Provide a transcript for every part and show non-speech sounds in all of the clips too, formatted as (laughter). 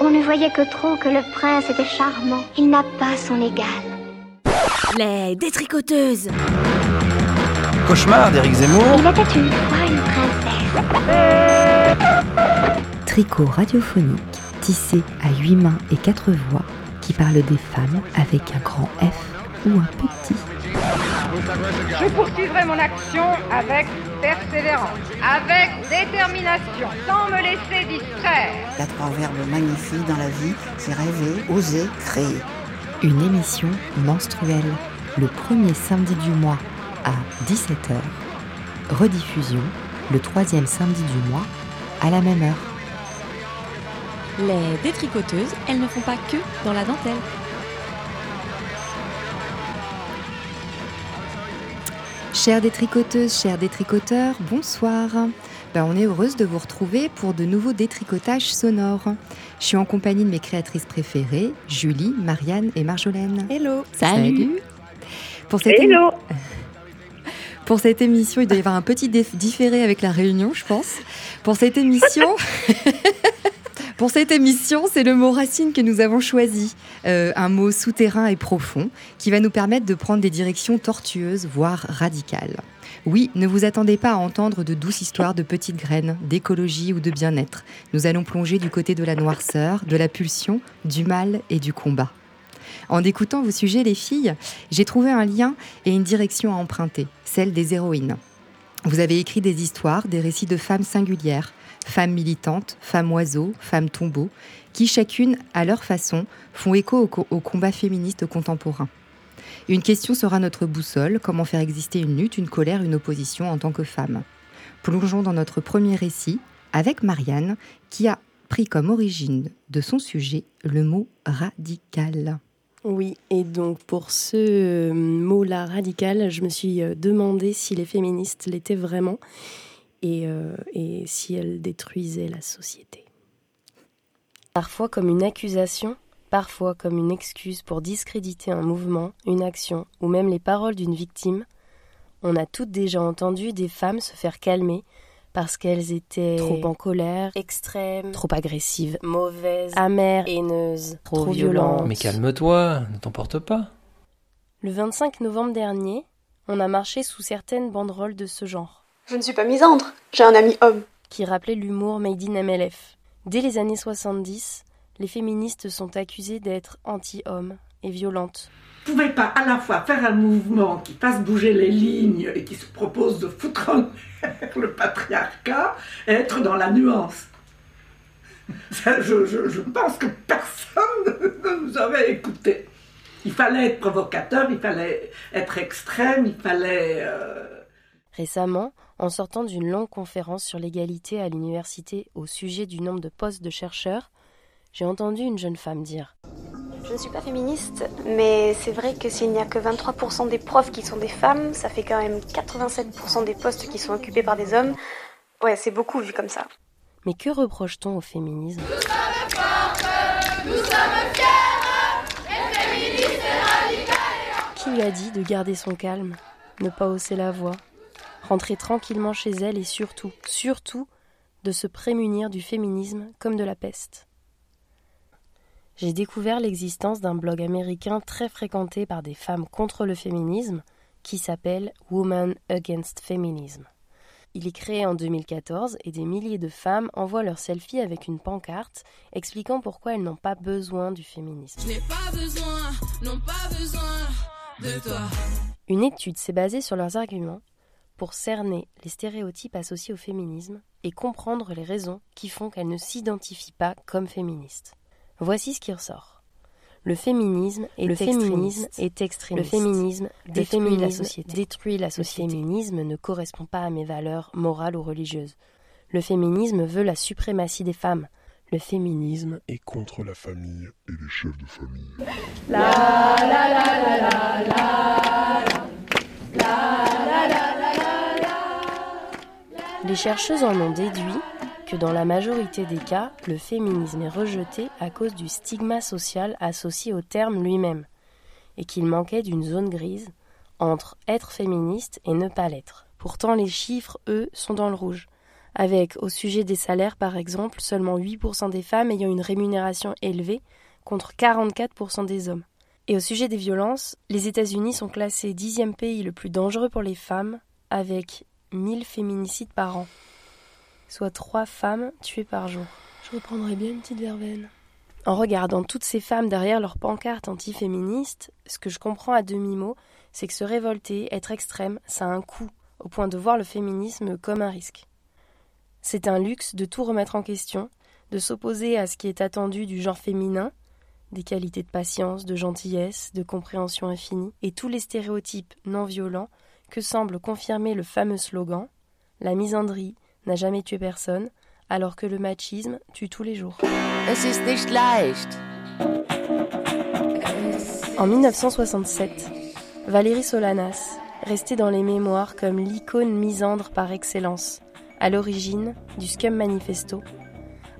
On ne voyait que trop que le prince était charmant. Il n'a pas son égal. Les détricoteuses Cauchemar d'Éric Zemmour. Il était une fois une princesse. Tricot radiophonique, tissé à huit mains et quatre voix, qui parle des femmes avec un grand F ou un petit. Je poursuivrai mon action avec persévérance, avec détermination, sans me laisser distraire. Il y a trois verbes magnifiques dans la vie, c'est rêver, oser, créer. Une émission menstruelle, le premier samedi du mois à 17h. Rediffusion, le troisième samedi du mois à la même heure. Les détricoteuses, elles ne font pas que dans la dentelle. Chères détricoteuses, chers détricoteurs, bonsoir. Ben, on est heureuse de vous retrouver pour de nouveaux détricotages sonores. Je suis en compagnie de mes créatrices préférées, Julie, Marianne et Marjolaine. Hello Salut. Pour cette, Hello. (laughs) pour cette émission, il doit y avoir un petit différé avec la réunion, je pense. Pour cette émission, (laughs) pour cette émission, c'est le mot racine que nous avons choisi, Euh, un mot souterrain et profond, qui va nous permettre de prendre des directions tortueuses, voire radicales. Oui, ne vous attendez pas à entendre de douces histoires de petites graines, d'écologie ou de bien-être. Nous allons plonger du côté de la noirceur, de la pulsion, du mal et du combat. En écoutant vos sujets, les filles, j'ai trouvé un lien et une direction à emprunter, celle des héroïnes. Vous avez écrit des histoires, des récits de femmes singulières, femmes militantes, femmes oiseaux, femmes tombeaux, qui chacune, à leur façon, font écho au, co- au combat féministe contemporain. Une question sera notre boussole, comment faire exister une lutte, une colère, une opposition en tant que femme. Plongeons dans notre premier récit avec Marianne, qui a pris comme origine de son sujet le mot radical. Oui, et donc pour ce euh, mot-là radical, je me suis euh, demandé si les féministes l'étaient vraiment et, euh, et si elles détruisaient la société. Parfois comme une accusation, parfois comme une excuse pour discréditer un mouvement, une action ou même les paroles d'une victime, on a toutes déjà entendu des femmes se faire calmer parce qu'elles étaient trop en colère, extrêmes, trop agressives, mauvaises, amères, haineuses, trop, violentes. Mais calme-toi, ne t'emporte pas. Le 25 novembre dernier, on a marché sous certaines banderoles de ce genre, Je ne suis pas misandre, j'ai un ami homme. qui rappelaient l'humour made in MLF. Dès les années 70, les féministes sont accusées d'être anti-hommes et violentes. Vous pouvez pas à la fois faire un mouvement qui fasse bouger les lignes et qui se propose de foutre en l'air le patriarcat et être dans la nuance. Ça, je, je- je pense que personne ne nous avait écoutés. Il fallait être provocateur, il fallait être extrême, il fallait... euh, Récemment, en sortant d'une longue conférence sur l'égalité à l'université au sujet du nombre de postes de chercheurs, j'ai entendu une jeune femme dire Je ne suis pas féministe, mais c'est vrai que s'il n'y a que 23% des profs qui sont des femmes, ça fait quand même 87% des postes qui sont occupés par des hommes. Ouais, c'est beaucoup vu comme ça. Mais que reproche-t-on au féminisme? Qui lui a dit de garder son calme, ne pas hausser la voix, rentrer tranquillement chez elle et surtout, surtout, de se prémunir du féminisme comme de la peste J'ai découvert l'existence d'un blog américain très fréquenté par des femmes contre le féminisme qui s'appelle Women Against Feminism. Il est créé en 2014 et des milliers de femmes envoient leurs selfies avec une pancarte expliquant pourquoi elles n'ont pas besoin du féminisme. n'ai pas besoin, non pas besoin de toi. Une étude s'est basée sur leurs arguments pour cerner les stéréotypes associés au féminisme et comprendre les raisons qui font qu'elles ne s'identifient pas comme féministes. Voici ce qui ressort. Le féminisme est le féminisme est extrémiste. Le féminisme détruit la société. Détruit la société. Le féminisme ne correspond pas à mes valeurs morales ou religieuses. Le féminisme veut la suprématie des femmes. Le féminisme et contre la famille et les chefs de famille. Les chercheuses en ont déduit que dans la majorité des cas, le féminisme est rejeté à cause du stigma social associé au terme lui-même, et qu'il manquait d'une zone grise entre être féministe et ne pas l'être. Pourtant, les chiffres, eux, sont dans le rouge. avec, au sujet des salaires par exemple, seulement 8% des femmes ayant une rémunération élevée contre 44% des hommes. Et au sujet des violences, les États-Unis sont classés dixième pays le plus dangereux pour les femmes, avec 1000 féminicides par an, soit 3 femmes tuées par jour. Je reprendrai bien une petite verveine. En regardant toutes ces femmes derrière leurs pancartes antiféministes, ce que je comprends à demi-mot, c'est que se révolter, être extrême, ça a un coût, au point de voir le féminisme comme un risque. C'est un luxe de tout remettre en question, de s'opposer à ce qui est attendu du genre féminin, des qualités de patience, de gentillesse, de compréhension infinie, et tous les stéréotypes non violents que semble confirmer le fameux slogan La misandrie n'a jamais tué personne, alors que le machisme tue tous les jours. En 1967, Valérie Solanas, restée dans les mémoires comme l'icône misandre par excellence, à l'origine du Scum Manifesto,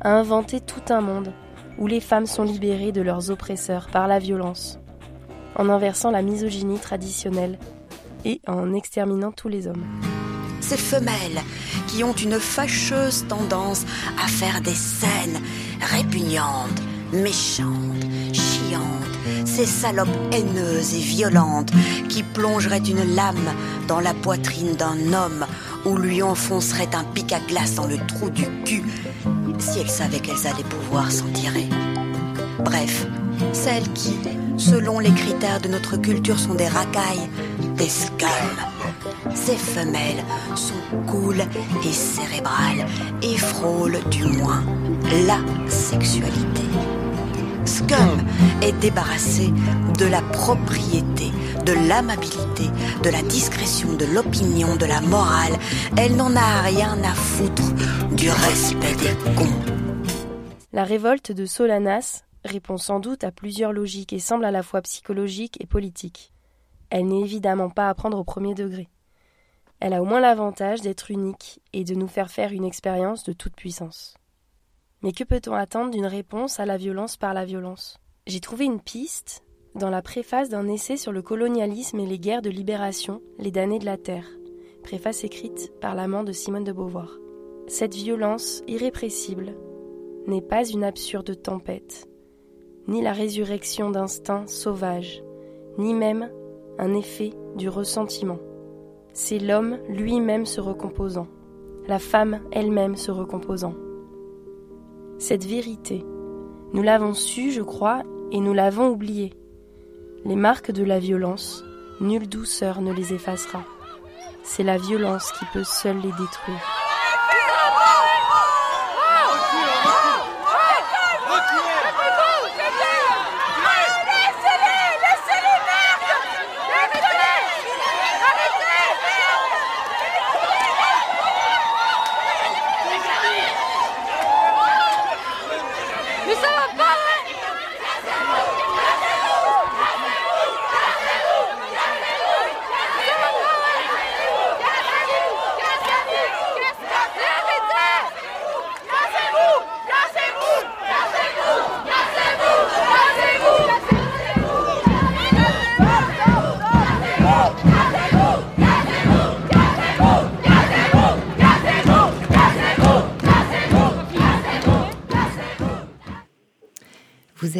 a inventé tout un monde où les femmes sont libérées de leurs oppresseurs par la violence, en inversant la misogynie traditionnelle en exterminant tous les hommes. Ces femelles qui ont une fâcheuse tendance à faire des scènes répugnantes, méchantes, chiantes, ces salopes haineuses et violentes qui plongeraient une lame dans la poitrine d'un homme ou lui enfonceraient un pic à glace dans le trou du cul si elles savaient qu'elles allaient pouvoir s'en tirer. Bref, celles qui, selon les critères de notre culture, sont des racailles, des scums. Ces femelles sont cool et cérébrales et frôlent du moins la sexualité. Scum est débarrassé de la propriété, de l'amabilité, de la discrétion, de l'opinion, de la morale. Elle n'en a rien à foutre du respect des cons. La révolte de Solanas répond sans doute à plusieurs logiques et semble à la fois psychologique et politique. Elle n'est évidemment pas à prendre au premier degré. Elle a au moins l'avantage d'être unique et de nous faire faire une expérience de toute puissance. Mais que peut-on attendre d'une réponse à la violence par la violence? J'ai trouvé une piste dans la préface d'un essai sur le colonialisme et les guerres de libération, Les damnés de la terre, préface écrite par l'amant de Simone de Beauvoir. Cette violence irrépressible n'est pas une absurde tempête, ni la résurrection d'instincts sauvages, ni même un effet du ressentiment. C'est l'homme lui-même se recomposant, la femme elle-même se recomposant. Cette vérité, nous l'avons su, je crois, et nous l'avons oubliée. Les marques de la violence, nulle douceur ne les effacera. C'est la violence qui peut seule les détruire.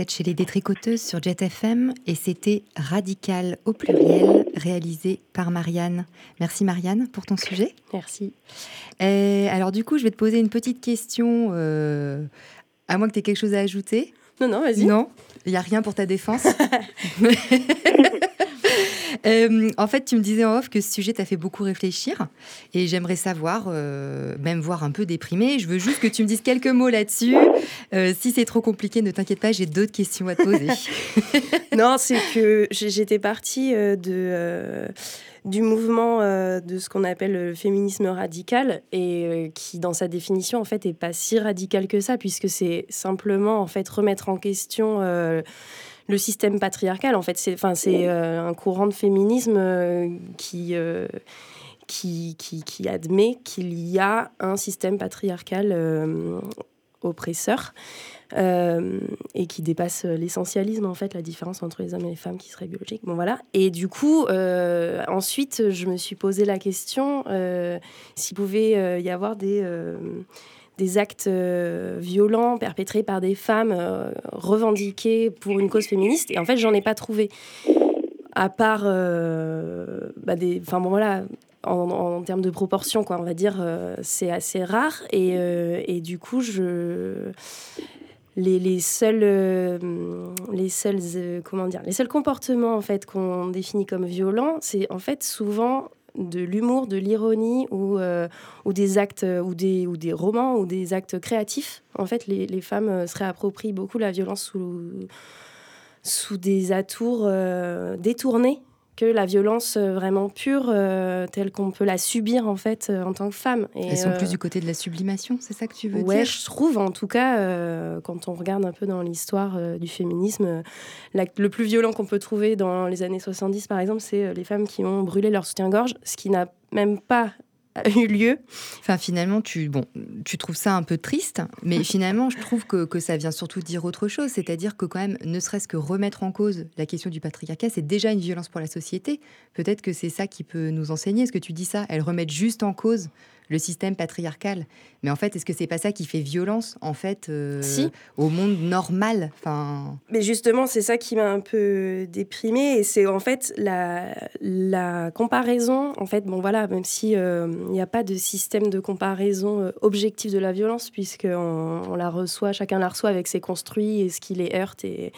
Êtes chez les détricoteuses sur Jet FM et c'était Radical au pluriel, réalisé par Marianne. Merci Marianne pour ton sujet. Merci. Et alors du coup, je vais te poser une petite question, euh, à moins que tu aies quelque chose à ajouter. Non, non, vas-y. Non, il n'y a rien pour ta défense. (laughs) (laughs) Euh, en fait, tu me disais en off que ce sujet t'a fait beaucoup réfléchir et j'aimerais savoir, euh, même voir un peu déprimé. Je veux juste que tu me dises quelques mots là-dessus. Euh, si c'est trop compliqué, ne t'inquiète pas, j'ai d'autres questions à te poser. (laughs) non, c'est que j'étais partie du mouvement de ce qu'on appelle le féminisme radical et qui dans sa définition en fait est pas si radical que ça puisque c'est simplement en fait remettre en question le système patriarcal. En fait, c'est enfin, c'est euh, un courant de féminisme euh, qui, euh, qui, qui, qui, admet qu'il y a un système patriarcal oppresseur. euh, et qui dépasse l'essentialisme, en fait, la différence entre les hommes et les femmes qui seraient biologiques. Bon, voilà. Et du coup, euh, ensuite, je me suis posé la question s'il pouvait y avoir des, des actes violents perpétrés par des femmes revendiquées pour une cause féministe. Et en fait, j'en ai pas trouvé. À part bah, des. Enfin, bon, voilà en, termes de proportion, quoi, on va dire, c'est assez rare. Et, et, du coup, je, les, seuls, euh, les seuls, euh, comment dire, les seuls comportements en fait qu'on définit comme violents, c'est en fait souvent de l'humour, de l'ironie ou, euh, des actes ou des, ou des romans ou des actes créatifs. En fait, les, femmes se réapproprient beaucoup la violence sous, sous des atours détournés que la violence euh, vraiment pure, euh, telle qu'on peut la subir en fait euh, en tant que femme. Et, Elles sont plus du côté de la sublimation, c'est ça que tu veux ouais, dire je trouve en tout cas, quand on regarde un peu dans l'histoire du féminisme, le plus violent qu'on peut trouver dans les années 70 par exemple, c'est les femmes qui ont brûlé leur soutien-gorge, ce qui n'a même pas (laughs) eu lieu. Enfin, finalement, tu, bon, tu trouves ça un peu triste, mais (laughs) finalement, je trouve que, que ça vient surtout dire autre chose, c'est-à-dire que quand même, ne serait-ce que remettre en cause la question du patriarcat, c'est déjà une violence pour la société. Peut-être que c'est ça qui peut nous enseigner. Est-ce que tu dis ça? Elles remettent juste en cause le système patriarcal. Mais en fait, est-ce que c'est pas ça qui fait violence en fait euh, au monde normal? Enfin. Mais justement, c'est ça qui m'a un peu déprimée et c'est en fait la, la comparaison. En fait, bon voilà, même si euh, il n'y a pas de système de comparaison euh, objectif de la violence puisque on, la reçoit, chacun la reçoit avec ses construits et ce qui les heurte et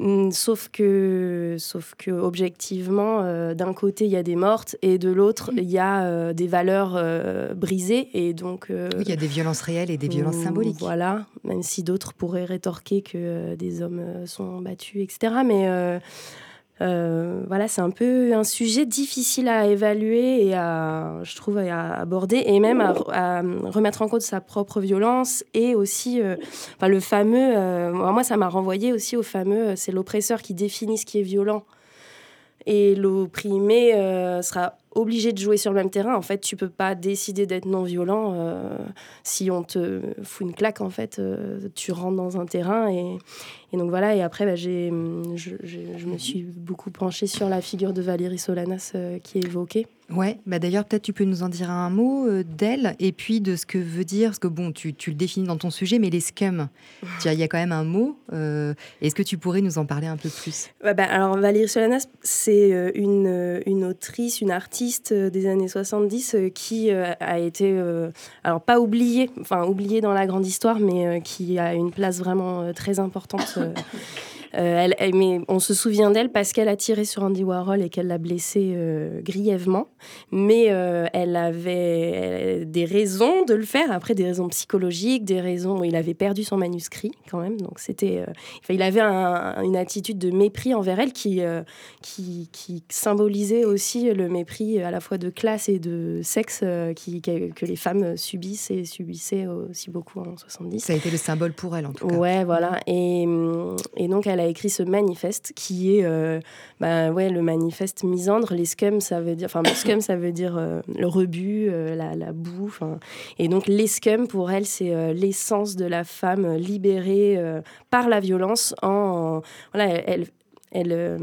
mm, sauf que sauf que objectivement, d'un côté il y a des mortes et de l'autre il y a des valeurs brisé. Et donc, euh, il y a des violences réelles et des violences symboliques. Voilà, même si d'autres pourraient rétorquer que euh, des hommes euh, sont battus, etc. Mais voilà, c'est un peu un sujet difficile à évaluer et à, je trouve, à aborder et même à, remettre en cause sa propre violence et aussi, enfin, le fameux, moi, ça m'a renvoyé aussi au fameux, c'est l'oppresseur qui définit ce qui est violent et l'opprimé sera obligé de jouer sur le même terrain. En fait, tu peux pas décider d'être non violent euh, si on te fout une claque. En fait, euh, tu rentres dans un terrain et, et donc voilà. Et après, bah, j'ai, je, je, me suis beaucoup penchée sur la figure de Valérie Solanas euh, qui est évoquée. Ouais, bah d'ailleurs, peut-être tu peux nous en dire un mot d'elle et puis de ce que veut dire, parce que bon, tu, tu le définis dans ton sujet, mais les scums, (laughs) il y a quand même un mot. est-ce que tu pourrais nous en parler un peu plus? Bah, Alors, Valérie Solanas, c'est une, une autrice, une artiste euh, des années 70 euh, qui euh, a été, alors pas oublié, enfin oublié dans la grande histoire, mais qui a une place vraiment très importante フフフ。Euh, elle, mais on se souvient d'elle parce qu'elle a tiré sur Andy Warhol et qu'elle l'a blessé euh, grièvement. Mais euh, elle avait des raisons de le faire, après des raisons psychologiques, des raisons où il avait perdu son manuscrit quand même. Donc c'était, il avait une attitude de mépris envers elle qui, qui, qui, symbolisait aussi le mépris à la fois de classe et de sexe qui, que les femmes subissent et subissaient aussi beaucoup en 70. Ça a été le symbole pour elle en tout cas. Ouais, voilà. Et, et donc elle a écrit ce manifeste qui est euh, bah, ouais, le manifeste misandre. Les scums, ça veut dire, enfin, scum, ça veut dire euh, le rebut, euh, la, la, boue. Et donc, les scums, pour elle, c'est l'essence de la femme libérée par la violence. En, voilà, elle. elle,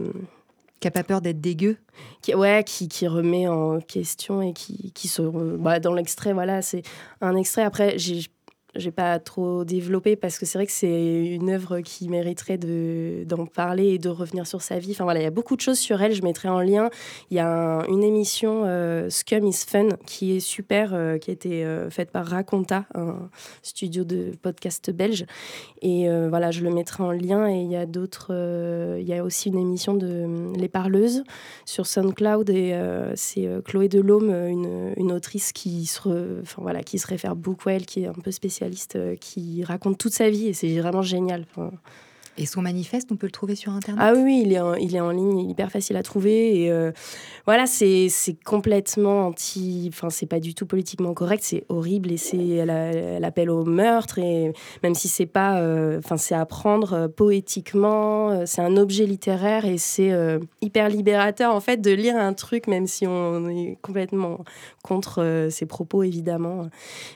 qui n'a pas peur d'être dégueu qui, Ouais, qui, qui, remet en question et qui, qui se. Bah, dans l'extrait, voilà, c'est un extrait. Après, j'ai j'ai pas trop développé parce que c'est vrai que c'est une œuvre qui mériterait de, d'en parler et de revenir sur sa vie. Enfin voilà, il y a beaucoup de choses sur elle, je mettrai en lien. Il y a une émission euh, Scum is Fun qui est super, euh, qui a été euh, faite par Raconta, un studio de podcast belge. Et voilà, je le mettrai en lien. Et il y a d'autres, il y a aussi une émission de Les Parleuses sur SoundCloud et c'est Chloé Delhomme, une, une autrice qui se, voilà, qui se réfère beaucoup à elle, qui est un peu spéciale euh, qui raconte toute sa vie et c'est vraiment génial. Et son manifeste, on peut le trouver sur Internet? Ah oui, il est, en, il est en ligne, hyper facile à trouver. Et euh, voilà, c'est complètement anti. Enfin, c'est pas du tout politiquement correct, c'est horrible et c'est elle, elle appelle au meurtre. Et même si c'est pas. euh, Enfin, c'est à prendre euh, poétiquement, c'est un objet littéraire et c'est hyper libérateur en fait de lire un truc, même si on est complètement contre ses propos évidemment.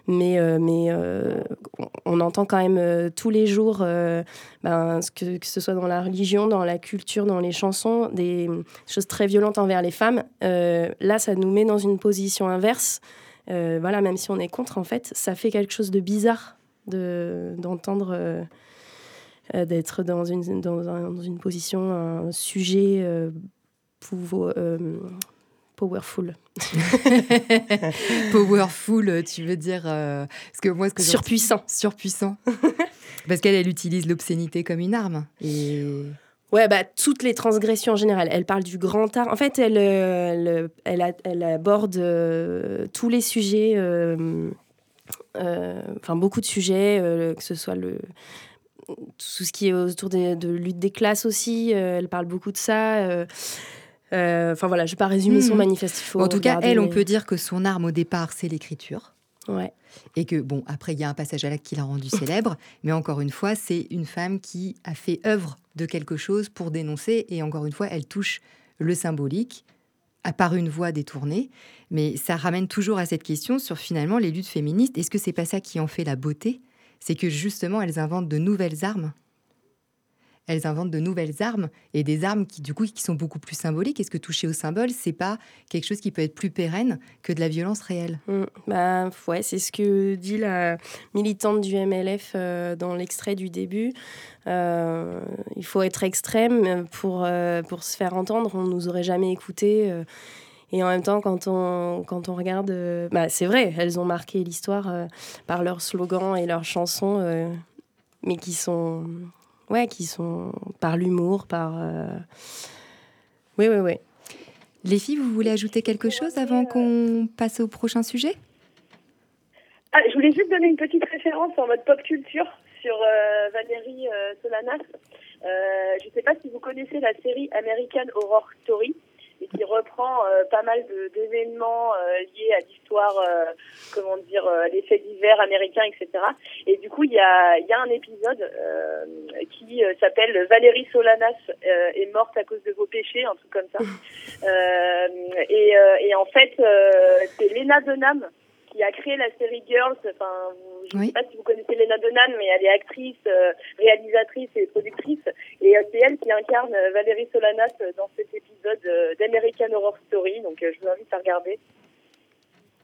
Mais, mais on- entend quand même tous les jours. ben, ce que, que ce soit dans la religion, dans la culture, dans les chansons, des choses très violentes envers les femmes. Euh, là, ça nous met dans une position inverse. Euh, voilà, même si on est contre, en fait, ça fait quelque chose de bizarre de d'entendre euh, euh, d'être dans une dans, un- dans une position, un sujet powerful. (laughs) Powerful, tu veux dire euh, parce que moi, ce que Surpuissant. surpuissant, (laughs) parce qu'elle, elle utilise l'obscénité comme une arme. Et Ouais, bah, toutes les transgressions en général. Elle parle du grand art. En fait, elle, euh, elle, elle, a- elle aborde euh, tous les sujets, euh, euh, enfin beaucoup de sujets, euh, que ce soit le, tout ce qui est autour des- de lutte des classes aussi. euh, elle parle beaucoup de ça. Euh, Enfin voilà, je vais pas résumer son Mhm. manifeste. il faut en tout cas, elle, on peut dire que son arme au départ, c'est l'écriture. Ouais. Et que, bon, après, il y a un passage à l'acte qui l'a rendu (laughs) célèbre, mais encore une fois, c'est une femme qui a fait œuvre de quelque chose pour dénoncer, et encore une fois, elle touche le symbolique à par une voie détournée, mais ça ramène toujours à cette question sur finalement les luttes féministes. Est-ce que c'est pas ça qui en fait la beauté? C'est que justement, elles inventent de nouvelles armes. Elles inventent de nouvelles armes et des armes qui, du coup, qui sont beaucoup plus symboliques. Est-ce que toucher au symbole, c'est pas quelque chose qui peut être plus pérenne que de la violence réelle? Mm. Bah, ouais, c'est ce que dit la militante du MLF euh, dans l'extrait du début. Euh, il faut être extrême pour, euh, pour se faire entendre. On nous aurait jamais écouté. euh, et en même temps, quand on, quand on regarde, bah, c'est vrai, elles ont marqué l'histoire par leurs slogans et leurs chansons, mais qui sont, ouais, qui sont par l'humour, par. euh, Oui, oui, oui. Les filles, vous voulez ajouter quelque chose avant qu'on passe au prochain sujet? Ah, je voulais juste donner une petite référence en mode pop culture sur euh, Valérie euh, Solanas. Euh, je ne sais pas si vous connaissez la série American Horror Story et qui reprend euh, pas mal d'événements euh, liés à l'histoire, euh, comment dire, euh, les faits divers américains, etc. Et du coup, il y a, y a un épisode euh, qui euh, s'appelle Valérie Solanas euh, est morte à cause de vos péchés, un truc comme ça. (laughs) Euh, et, euh, et en fait, euh, c'est Lena Dunham qui a créé la série Girls. Enfin, je ne sais pas si vous connaissez Lena Dunham, mais elle est actrice, euh, réalisatrice et productrice. Et euh, c'est elle qui incarne euh, Valérie Solanas dans cet épisode d'American Horror Story. Donc, je vous invite à regarder.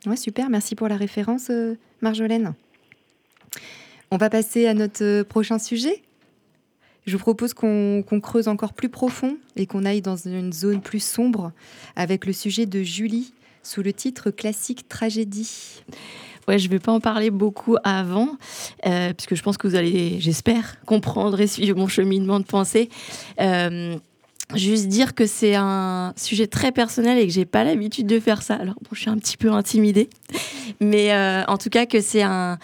Ouais, super, merci pour la référence, Marjolaine. On va passer à notre prochain sujet. Je vous propose qu'on qu'on creuse encore plus profond et qu'on aille dans une zone plus sombre avec le sujet de Julie sous le titre classique tragédie. Ouais, je vais pas en parler beaucoup avant, euh, puisque je pense que vous allez, j'espère, comprendre et suivre mon cheminement de pensée. Euh, juste dire que c'est un sujet très personnel et que j'ai pas l'habitude de faire ça. Alors bon, je suis un petit peu intimidée, mais euh, en tout cas que c'est un,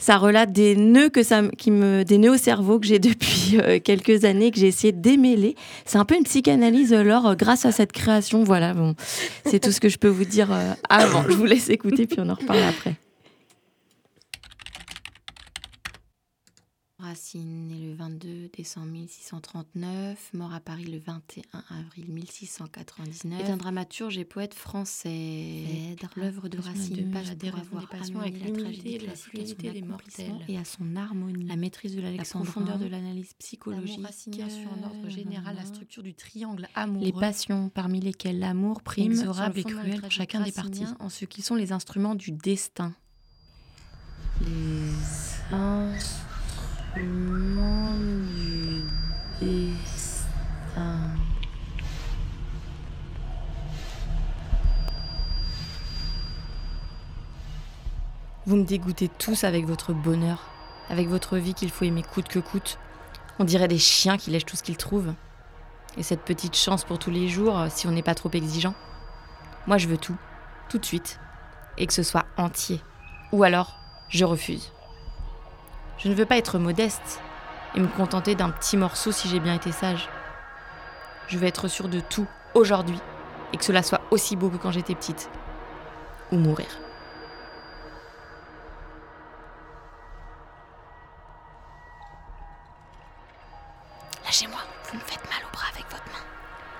ça relate des nœuds que ça, qui me, des nœuds au cerveau que j'ai (laughs) depuis euh, quelques années que j'ai essayé de démêler. C'est un peu une psychanalyse, alors euh, grâce à cette création, voilà. Bon, c'est tout ce que je peux vous dire euh, avant. Je vous laisse écouter puis on en reparle après. Racine, né le 22 décembre 1639, mort à Paris le 21 avril 1699, est un dramaturge et poète français. L'œuvre de Racine de- passe la pour avoir avec la tragédie et la classique à des mortels. et à son harmonie. La maîtrise de la l'alexandrin, profondeur de l'analyse psychologique. Sur en ordre général la structure du triangle amoureux. Les passions, parmi lesquelles l'amour prime, Inexorable et cruel pour chacun des partis. en ce qui sont les instruments du destin. Les instruments Vous me dégoûtez tous avec votre bonheur, avec votre vie qu'il faut aimer coûte que coûte. On dirait des chiens qui lèchent tout ce qu'ils trouvent. Et cette petite chance pour tous les jours, euh, si on n'est pas trop exigeant. Moi, je veux tout, tout de suite, et que ce soit entier. Ou alors, je refuse. Je ne veux pas être modeste, et me contenter d'un petit morceau si j'ai bien été sage. Je veux être sûre de tout aujourd'hui et que cela soit aussi beau que quand j'étais petite. Ou mourir. Lâchez-moi, vous me faites mal au bras avec votre main.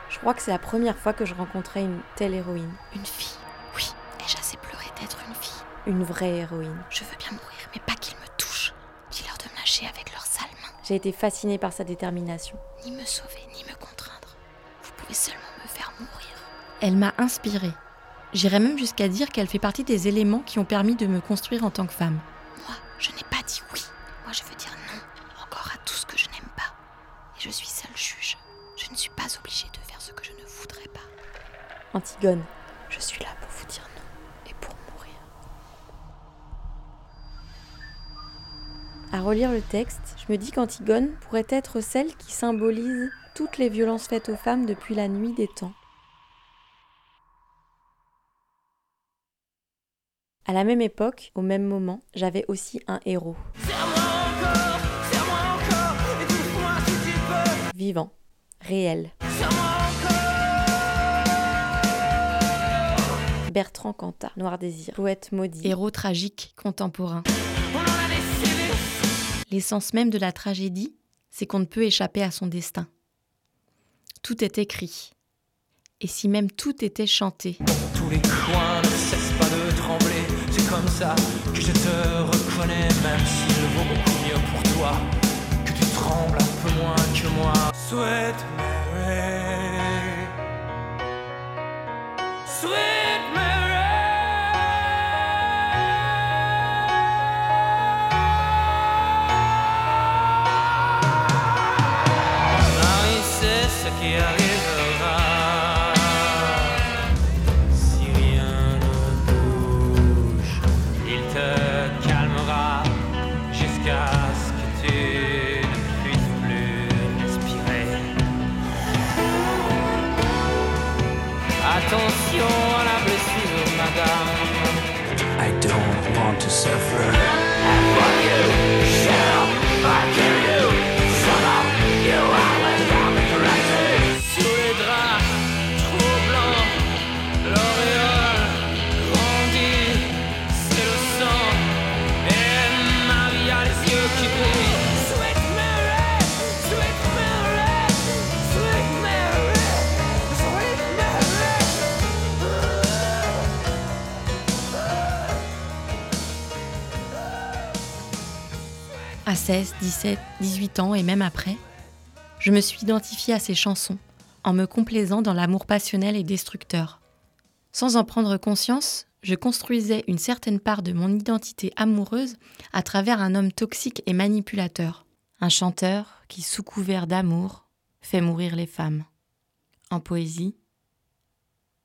Je crois que c'est la première fois que je rencontrais une telle héroïne. Une fille, oui. Ai-je assez pleuré d'être une fille Une vraie héroïne. Je veux bien mourir, J'ai été fascinée par sa détermination. Ni me sauver, ni me contraindre. Vous pouvez seulement me faire mourir. Elle m'a inspirée. J'irais même jusqu'à dire qu'elle fait partie des éléments qui ont permis de me construire en tant que femme. Moi, je n'ai pas dit oui. Moi, je veux dire non. Encore à tout ce que je n'aime pas. Et je suis seule juge. Je ne suis pas obligée de faire ce que je ne voudrais pas. Antigone, À relire le texte, je me dis qu'Antigone pourrait être celle qui symbolise toutes les violences faites aux femmes depuis la nuit des temps. À la même époque, au même moment, j'avais aussi un héros. Vivant, réel. Bertrand Cantat, Noir Désir, poète maudit. Héros tragique, contemporain. L'essence même de la tragédie, c'est qu'on ne peut échapper à son destin. Tout est écrit. Et si même tout était chanté. Tous les coins ne cessent pas de trembler. C'est comme ça que je te reconnais, même s'il vaut beaucoup mieux pour toi que tu trembles un peu moins que moi. Sweet Mary, Sweet 16, 17, 18 ans et même après, je me suis identifiée à ces chansons en me complaisant dans l'amour passionnel et destructeur. Sans en prendre conscience, je construisais une certaine part de mon identité amoureuse à travers un homme toxique et manipulateur, un chanteur qui, sous couvert d'amour, fait mourir les femmes, en poésie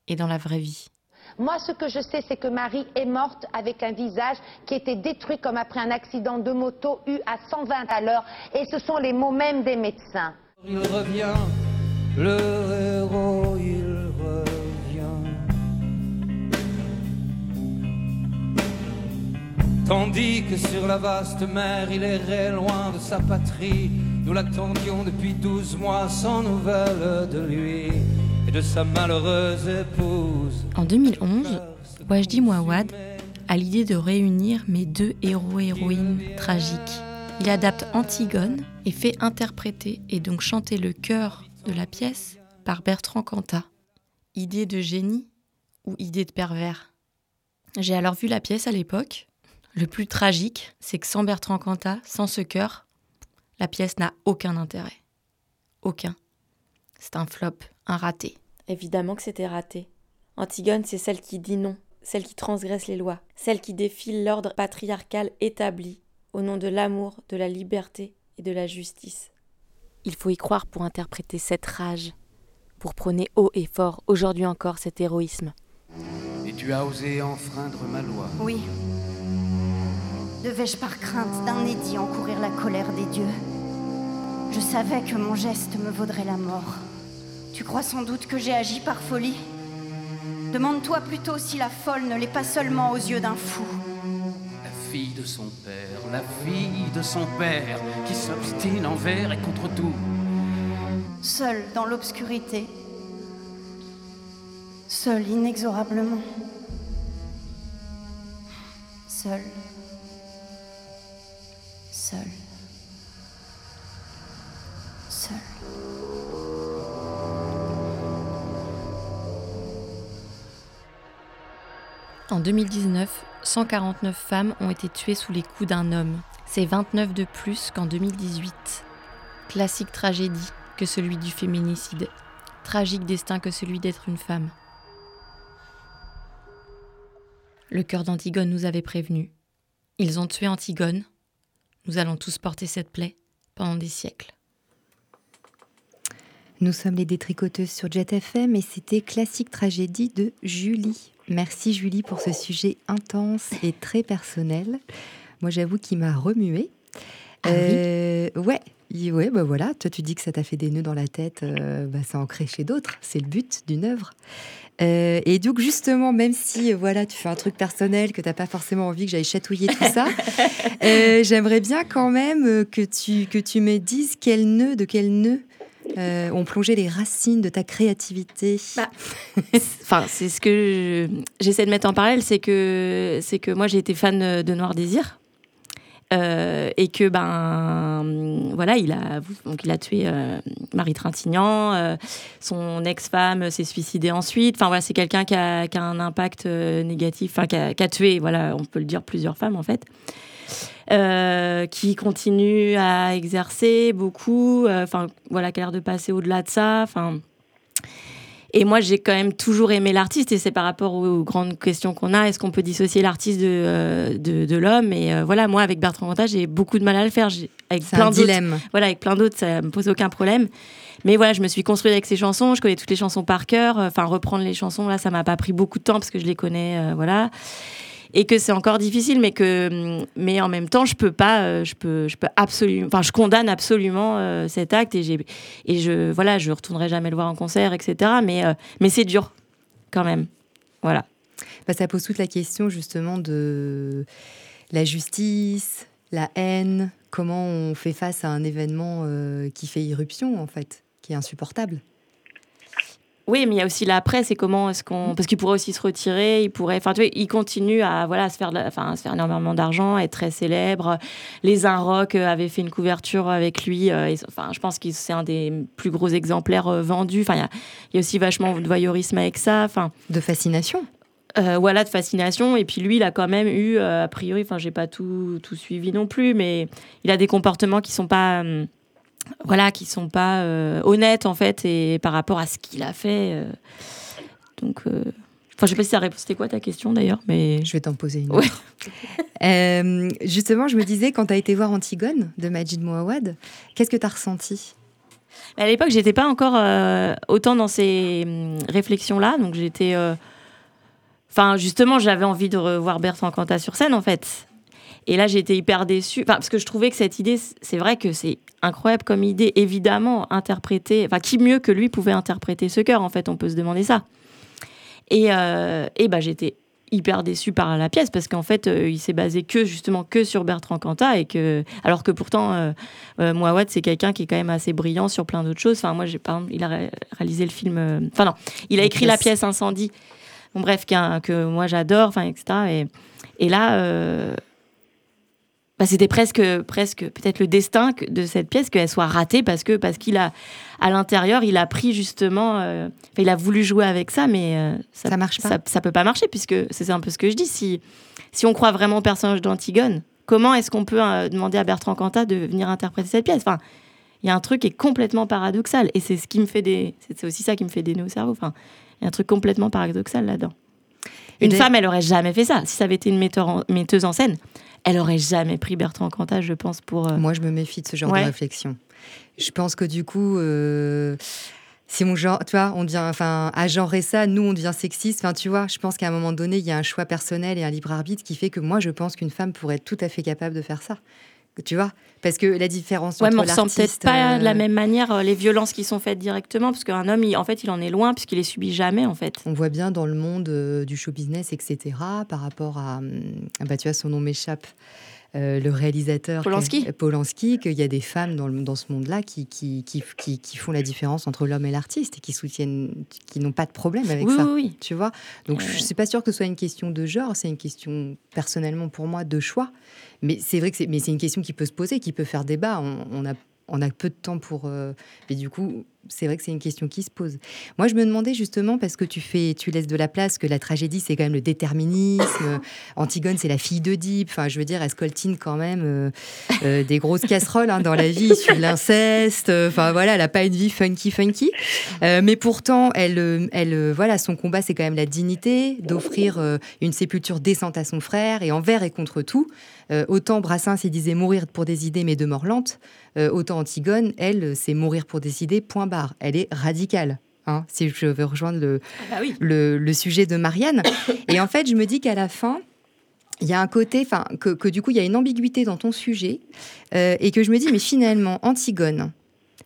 et dans la vraie vie. Moi, ce que je sais, c'est que Marie est morte avec un visage qui était détruit comme après un accident de moto eu à 120 à l'heure. Et ce sont les mots même des médecins. Tandis que sur la vaste mer, il errait loin de sa patrie. Nous l'attendions depuis douze mois sans nouvelles de lui et de sa malheureuse épouse. En 2011, Wajdi Mouawad a l'idée de réunir mes deux héros-héroïnes tragiques. Il adapte Antigone et fait interpréter et donc chanter le chœur de la pièce par Bertrand Cantat. Idée de génie ou idée de pervers? J'ai alors vu la pièce à l'époque. Le plus tragique, c'est que sans Bertrand Cantat, sans ce chœur, la pièce n'a aucun intérêt. Aucun. C'est un flop, un raté. Évidemment que c'était raté. Antigone, c'est celle qui dit non, celle qui transgresse les lois, celle qui défile l'ordre patriarcal établi au nom de l'amour, de la liberté et de la justice. Il faut y croire pour interpréter cette rage, pour prôner haut et fort, aujourd'hui encore, cet héroïsme. Et tu as osé enfreindre ma loi. Oui. Devais-je par crainte d'un édit encourir la colère des dieux Je savais que mon geste me vaudrait la mort. Tu crois sans doute que j'ai agi par folie Demande-toi plutôt si la folle ne l'est pas seulement aux yeux d'un fou. La fille de son père la fille de son père qui s'obstine envers et contre tout. Seul dans l'obscurité. Seul inexorablement. Seul. Seul. Seul. En 2019, 149 femmes ont été tuées sous les coups d'un homme. C'est 29 de plus qu'en 2018. Classique tragédie que celui du féminicide. Tragique destin que celui d'être une femme. Le cœur d'Antigone nous avait prévenus. Ils ont tué Antigone. Nous allons tous porter cette plaie pendant des siècles. Nous sommes les détricoteuses sur Jet FM et c'était Classique Tragédie de Julie. Merci Julie pour ce sujet intense et très personnel. Moi j'avoue qu'il m'a remué. Ah oui Euh, ouais, ouais, bah voilà. Toi tu dis que ça t'a fait des nœuds dans la tête, euh, bah, ça en crée chez d'autres. C'est le but d'une œuvre. Euh, et donc justement, même si euh, voilà, tu fais un truc personnel, que t'as pas forcément envie que j'aille chatouiller tout ça, (laughs) euh, j'aimerais bien quand même que tu que tu me dises quel nœud, de quel nœud euh, ont plongé les racines de ta créativité. Enfin, c'est ce que je- j'essaie de mettre en parallèle, c'est que c'est que moi j'ai été fan de Noir Désir. Euh, et que ben voilà il a donc il a tué euh, Marie Trintignant euh, son ex-femme s'est suicidée ensuite. Enfin voilà c'est quelqu'un qui a, un impact négatif enfin qui a, qui a tué voilà on peut le dire plusieurs femmes en fait. Qui continue à exercer beaucoup enfin voilà qui a l'air de passer au-delà de ça enfin et moi, j'ai quand même toujours aimé l'artiste, et c'est par rapport aux grandes questions qu'on a. Est-ce qu'on peut dissocier l'artiste de, euh, de, de l'homme? Et euh, voilà, moi, avec Bertrand Cantat, j'ai beaucoup de mal à le faire. Avec C'est plein dilemme. Voilà, avec plein d'autres, ça me pose aucun problème. Mais voilà, je me suis construite avec ces chansons. Je connais toutes les chansons par cœur. Enfin, reprendre les chansons, là, ça m'a pas pris beaucoup de temps parce que je les connais. euh, voilà et que c'est encore difficile, mais que, mais en même temps, je peux pas, euh, je peux, je peux absolument, enfin, je condamne absolument euh, cet acte et j'ai, et je, voilà, je retournerai jamais le voir en concert, etc. Mais, euh, mais c'est dur, quand même, voilà. Bah, ça pose toute la question justement de la justice, la haine, comment on fait face à un événement qui fait irruption en fait, qui est insupportable. Oui, mais il y a aussi l'après, c'est comment est-ce qu'on. Parce qu'il pourrait aussi se retirer, il pourrait. Enfin, tu vois, il continue à, voilà, à se, faire de enfin, à se faire énormément d'argent, être très célèbre. Les Inrock euh, avaient fait une couverture avec lui. euh, et- enfin, je pense que c'est un des plus gros exemplaires euh, vendus. Enfin, il y a, il y a aussi vachement de voyeurisme avec ça. Enfin, De fascination. euh, voilà, de fascination. Et puis lui, il a quand même eu, euh, a priori, enfin, j'ai pas tout, tout suivi non plus, mais il a des comportements qui sont pas, euh, voilà, qui sont pas euh, honnêtes en fait, et par rapport à ce qu'il a fait. euh, donc, euh, enfin, je sais pas si ça répond. C'était quoi ta question d'ailleurs, mais je vais t'en poser une. Ouais. (laughs) Euh, justement, je me disais, quand tu as été voir Antigone de Majid Mouawad, qu'est-ce que tu as ressenti? Mais à l'époque, j'étais pas encore autant dans ces hum, réflexions-là, donc j'étais. Enfin, justement, j'avais envie de revoir Bertrand Cantat sur scène, en fait. Et là, j'ai été hyper déçue, enfin, parce que je trouvais que cette idée, c'est vrai que c'est incroyable comme idée, évidemment, interpréter. Enfin, qui mieux que lui pouvait interpréter ce cœur, en fait, on peut se demander ça. Et, euh, et bah, j'étais hyper déçue par la pièce parce qu'en fait euh, il s'est basé que justement que sur Bertrand Cantat et que alors que pourtant euh, euh, Mouawad c'est quelqu'un qui est quand même assez brillant sur plein d'autres choses enfin moi j'ai par exemple il a ré- réalisé le film euh, enfin non il a écrit la pièce. Incendie bon bref que moi j'adore enfin etc et, et là euh, bah, c'était presque presque peut-être le destin de cette pièce qu'elle soit ratée parce que parce qu'il a à l'intérieur il a pris justement euh, il a voulu jouer avec ça mais euh, ça, Ça marche pas. ça, ça peut pas marcher puisque c'est un peu ce que je dis. Si si on croit vraiment au personnage d'Antigone comment est-ce qu'on peut euh, demander à Bertrand Cantat de venir interpréter cette pièce? Enfin il y a un truc qui est complètement paradoxal et c'est ce qui me fait des c'est aussi ça qui me fait des nœuds au cerveau. Enfin il y a un truc complètement paradoxal là-dedans. Une femme elle aurait jamais fait ça. Si ça avait été une metteur en- metteuse en scène elle aurait jamais pris Bertrand Cantat je pense pour euh, Moi, je me méfie de ce genre Ouais. de réflexion. Je pense que du coup, euh, si mon genre, tu vois, on devient, enfin, à genrer ça, nous, on devient sexiste. Enfin, tu vois, je pense qu'à un moment donné, il y a un choix personnel et un libre arbitre qui fait que moi, je pense qu'une femme pourrait être tout à fait capable de faire ça. Tu vois Parce que la différence Ouais, entre mais on ressent peut-être pas de la euh, même manière euh, les violences qui sont faites directement, parce qu'un homme, il- en fait, il en est loin, puisqu'il les subit jamais, en fait. On voit bien dans le monde euh, du show business, etc., par rapport à. hum, ah bah, tu vois, son nom m'échappe. Euh, le réalisateur Polanski. qu'il y a des femmes dans, le- dans ce monde-là qui, qui, qui, qui, qui font la différence entre l'homme et l'artiste et qui soutiennent, qui n'ont pas de problème avec Oui, ça. oui, oui. Tu vois Donc, je ne suis pas sûre que ce soit une question de genre, c'est une question, personnellement, pour moi, de choix. Mais c'est vrai que c'est, une question qui peut se poser, qui peut faire débat. On, on a, on a peu de temps pour. euh, mais du coup, c'est vrai que c'est une question qui se pose. Moi, je me demandais justement, parce que tu, fais, tu laisses de la place, que la tragédie, c'est quand même le déterminisme. Antigone, c'est la fille d'Oedipe. Enfin, je veux dire, elle scoltine quand même euh, euh, des grosses casseroles hein, dans la vie, de l'inceste. Enfin, voilà, elle n'a pas une vie funky, funky. Euh, mais pourtant, elle, euh, elle, euh, voilà, son combat, c'est quand même la dignité, d'offrir euh, une sépulture décente à son frère, et envers et contre tout. Euh, autant Brassens, il disait mourir pour des idées, mais de mort lente. Euh, autant Antigone, elle, c'est mourir pour des idées, point barre. Elle est radicale. hein, si je veux rejoindre le, bah oui. le, le sujet de Marianne. (coughs) Et en fait, je me dis qu'à la fin, il y a un côté, enfin, que, que du coup, il y a une ambiguïté dans ton sujet, euh, et que je me dis, mais finalement, Antigone,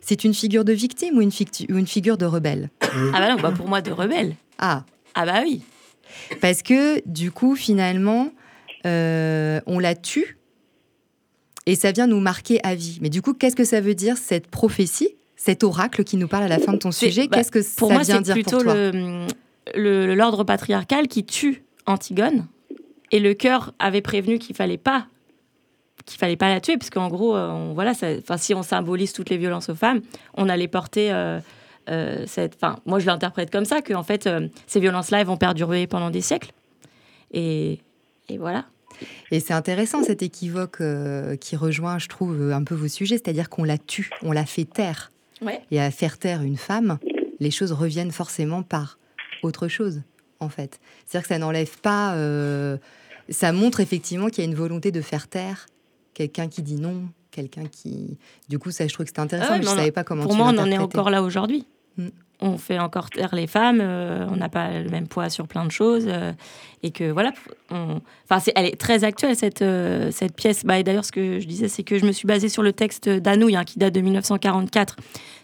c'est une figure de victime ou une, fictu- ou une figure de rebelle? Ah bah non, bah pour moi de rebelle. Ah. Ah bah oui. Parce que du coup, finalement, euh, on la tue et ça vient nous marquer à vie. Mais du coup, qu'est-ce que ça veut dire cette prophétie, cet oracle qui nous parle à la fin de ton sujet bah, Qu'est-ce que pour ça moi, vient c'est dire plutôt pour toi le l'ordre patriarcal qui tue Antigone. Et le cœur avait prévenu qu'il fallait pas qu'il fallait pas la tuer parce qu'en gros euh, on, voilà enfin si on symbolise toutes les violences aux femmes on allait porter euh, euh, cette enfin moi je l'interprète comme ça que en fait euh, ces violences là elles vont perdurer pendant des siècles. Et et voilà. Et c'est intéressant cet équivoque qui rejoint, je trouve, un peu vos sujets, c'est-à-dire qu'on la tue, on la fait taire. Ouais. Et à faire taire une femme, les choses reviennent forcément par autre chose, en fait. C'est-à-dire que ça n'enlève pas. euh, ça montre effectivement qu'il y a une volonté de faire taire quelqu'un qui dit non, quelqu'un qui. Du coup, ça, je trouve que c'était intéressant, Ah ouais, mais je on- savais pas comment pour tu moi on en est encore là aujourd'hui. On fait encore taire les femmes euh, on n'a pas le même poids sur plein de choses euh, et que voilà enfin elle est très actuelle cette euh, cette pièce. Bah, et d'ailleurs ce que je disais c'est que je me suis basée sur le texte d'Anouilh hein, qui date de 1944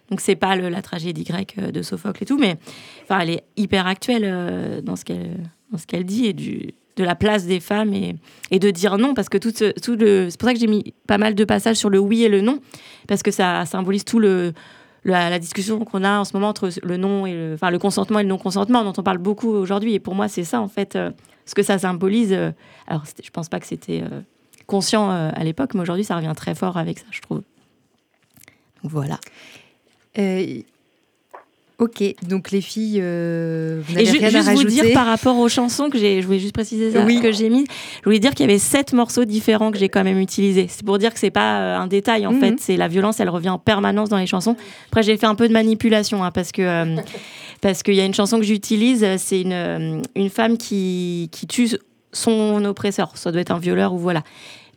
donc c'est pas la tragédie grecque de Sophocle et tout mais enfin elle est hyper actuelle dans ce qu'elle dit et du de la place des femmes et, de dire non parce que tout, tout le c'est pour ça que j'ai mis pas mal de passages sur le oui et le non parce que ça symbolise tout le la, discussion qu'on a en ce moment entre le non et enfin, le consentement et le non-consentement, dont on parle beaucoup aujourd'hui. Et pour moi, c'est ça, en fait, euh, ce que ça symbolise. euh, alors, je pense pas que c'était euh, conscient à l'époque, mais aujourd'hui, ça revient très fort avec ça, je trouve. Donc voilà. Ok, donc les filles, euh, vous n'avez rien à juste vous rajouter dire par rapport aux chansons que j'ai, je voulais juste préciser ça, Oui. que j'ai mis. Je voulais dire qu'il y avait sept morceaux différents que j'ai quand même utilisés. C'est pour dire que c'est pas euh, un détail en Mhm. fait. C'est la violence, elle revient en permanence dans les chansons. Après, j'ai fait un peu de manipulation hein, parce que euh, parce qu'il y a une chanson que j'utilise. euh, C'est une une femme qui qui tue son oppresseur. Ça doit être un violeur ou voilà.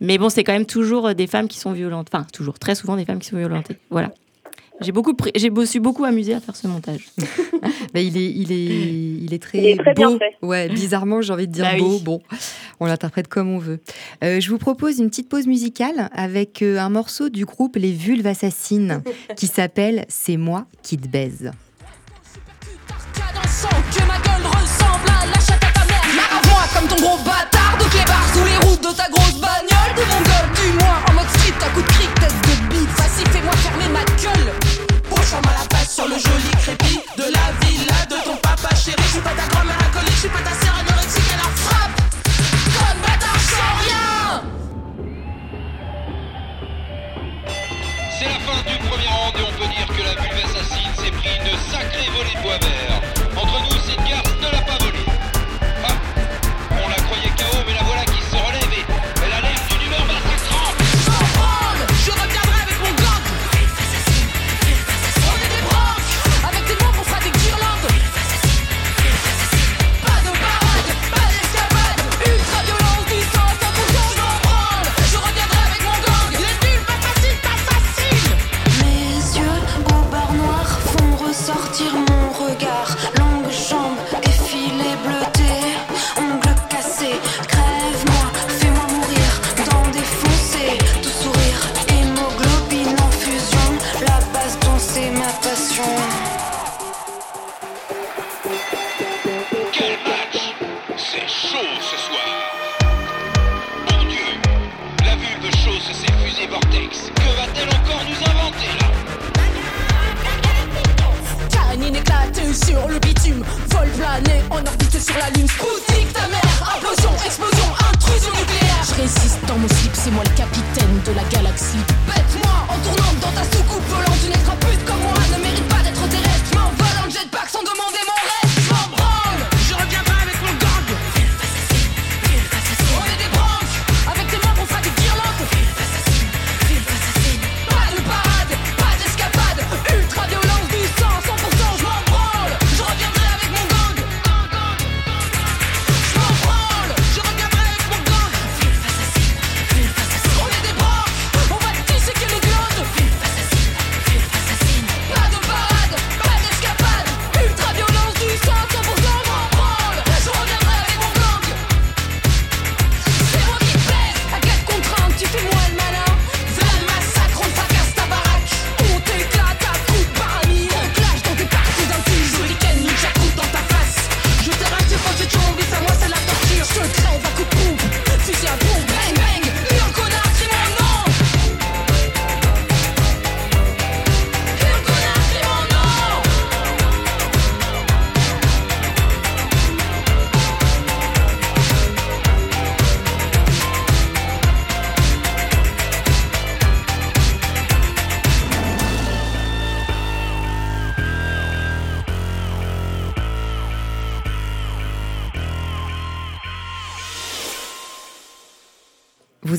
Mais bon, c'est quand même toujours des femmes qui sont violentes. Enfin, toujours, très souvent des femmes qui sont violentées. Voilà. J'ai beaucoup, pris- j'ai me suis beaucoup amusée à faire ce montage. (laughs) Bah, il, est, il, est, il est très, Il est très bien beau. fait. Ouais, bizarrement, j'ai envie de dire Bah oui. beau. Bon, on l'interprète comme on veut. Euh, je vous propose une petite pause musicale avec euh, un morceau du groupe Les Vulves Assassines (laughs) qui s'appelle C'est moi qui te baise. dansant que ma gueule ressemble à la chatte à ta mère. Marre-moi comme ton gros bâtard de clébard sous les routes de ta grosse bagnole de mon gueule du moins en mode street à coup de cric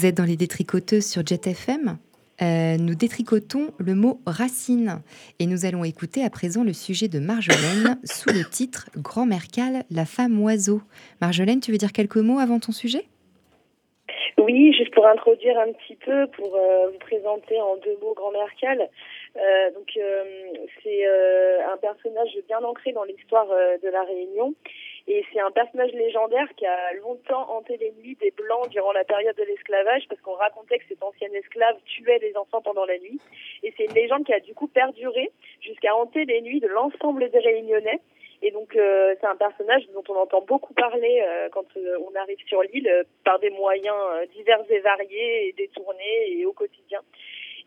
Vous êtes dans les détricoteuses sur Jet FM. Euh, nous détricotons le mot racine et nous allons écouter à présent le sujet de Marjolaine (coughs) sous le titre Grand-mère Cal, la femme oiseau. Marjolaine, tu veux dire quelques mots avant ton sujet? Oui, juste pour introduire un petit peu, pour euh, vous présenter en deux mots Grand-mère Cal. Euh, donc, c'est un personnage bien ancré dans l'histoire de la Réunion. Et c'est un personnage légendaire qui a longtemps hanté les nuits des Blancs durant la période de l'esclavage, parce qu'on racontait que cet ancien esclave tuait les enfants pendant la nuit. Et c'est une légende qui a du coup perduré jusqu'à hanter les nuits de l'ensemble des Réunionnais. Et donc euh, c'est un personnage dont on entend beaucoup parler euh, quand euh, on arrive sur l'île euh, par des moyens euh, divers et variés et détournés et au quotidien.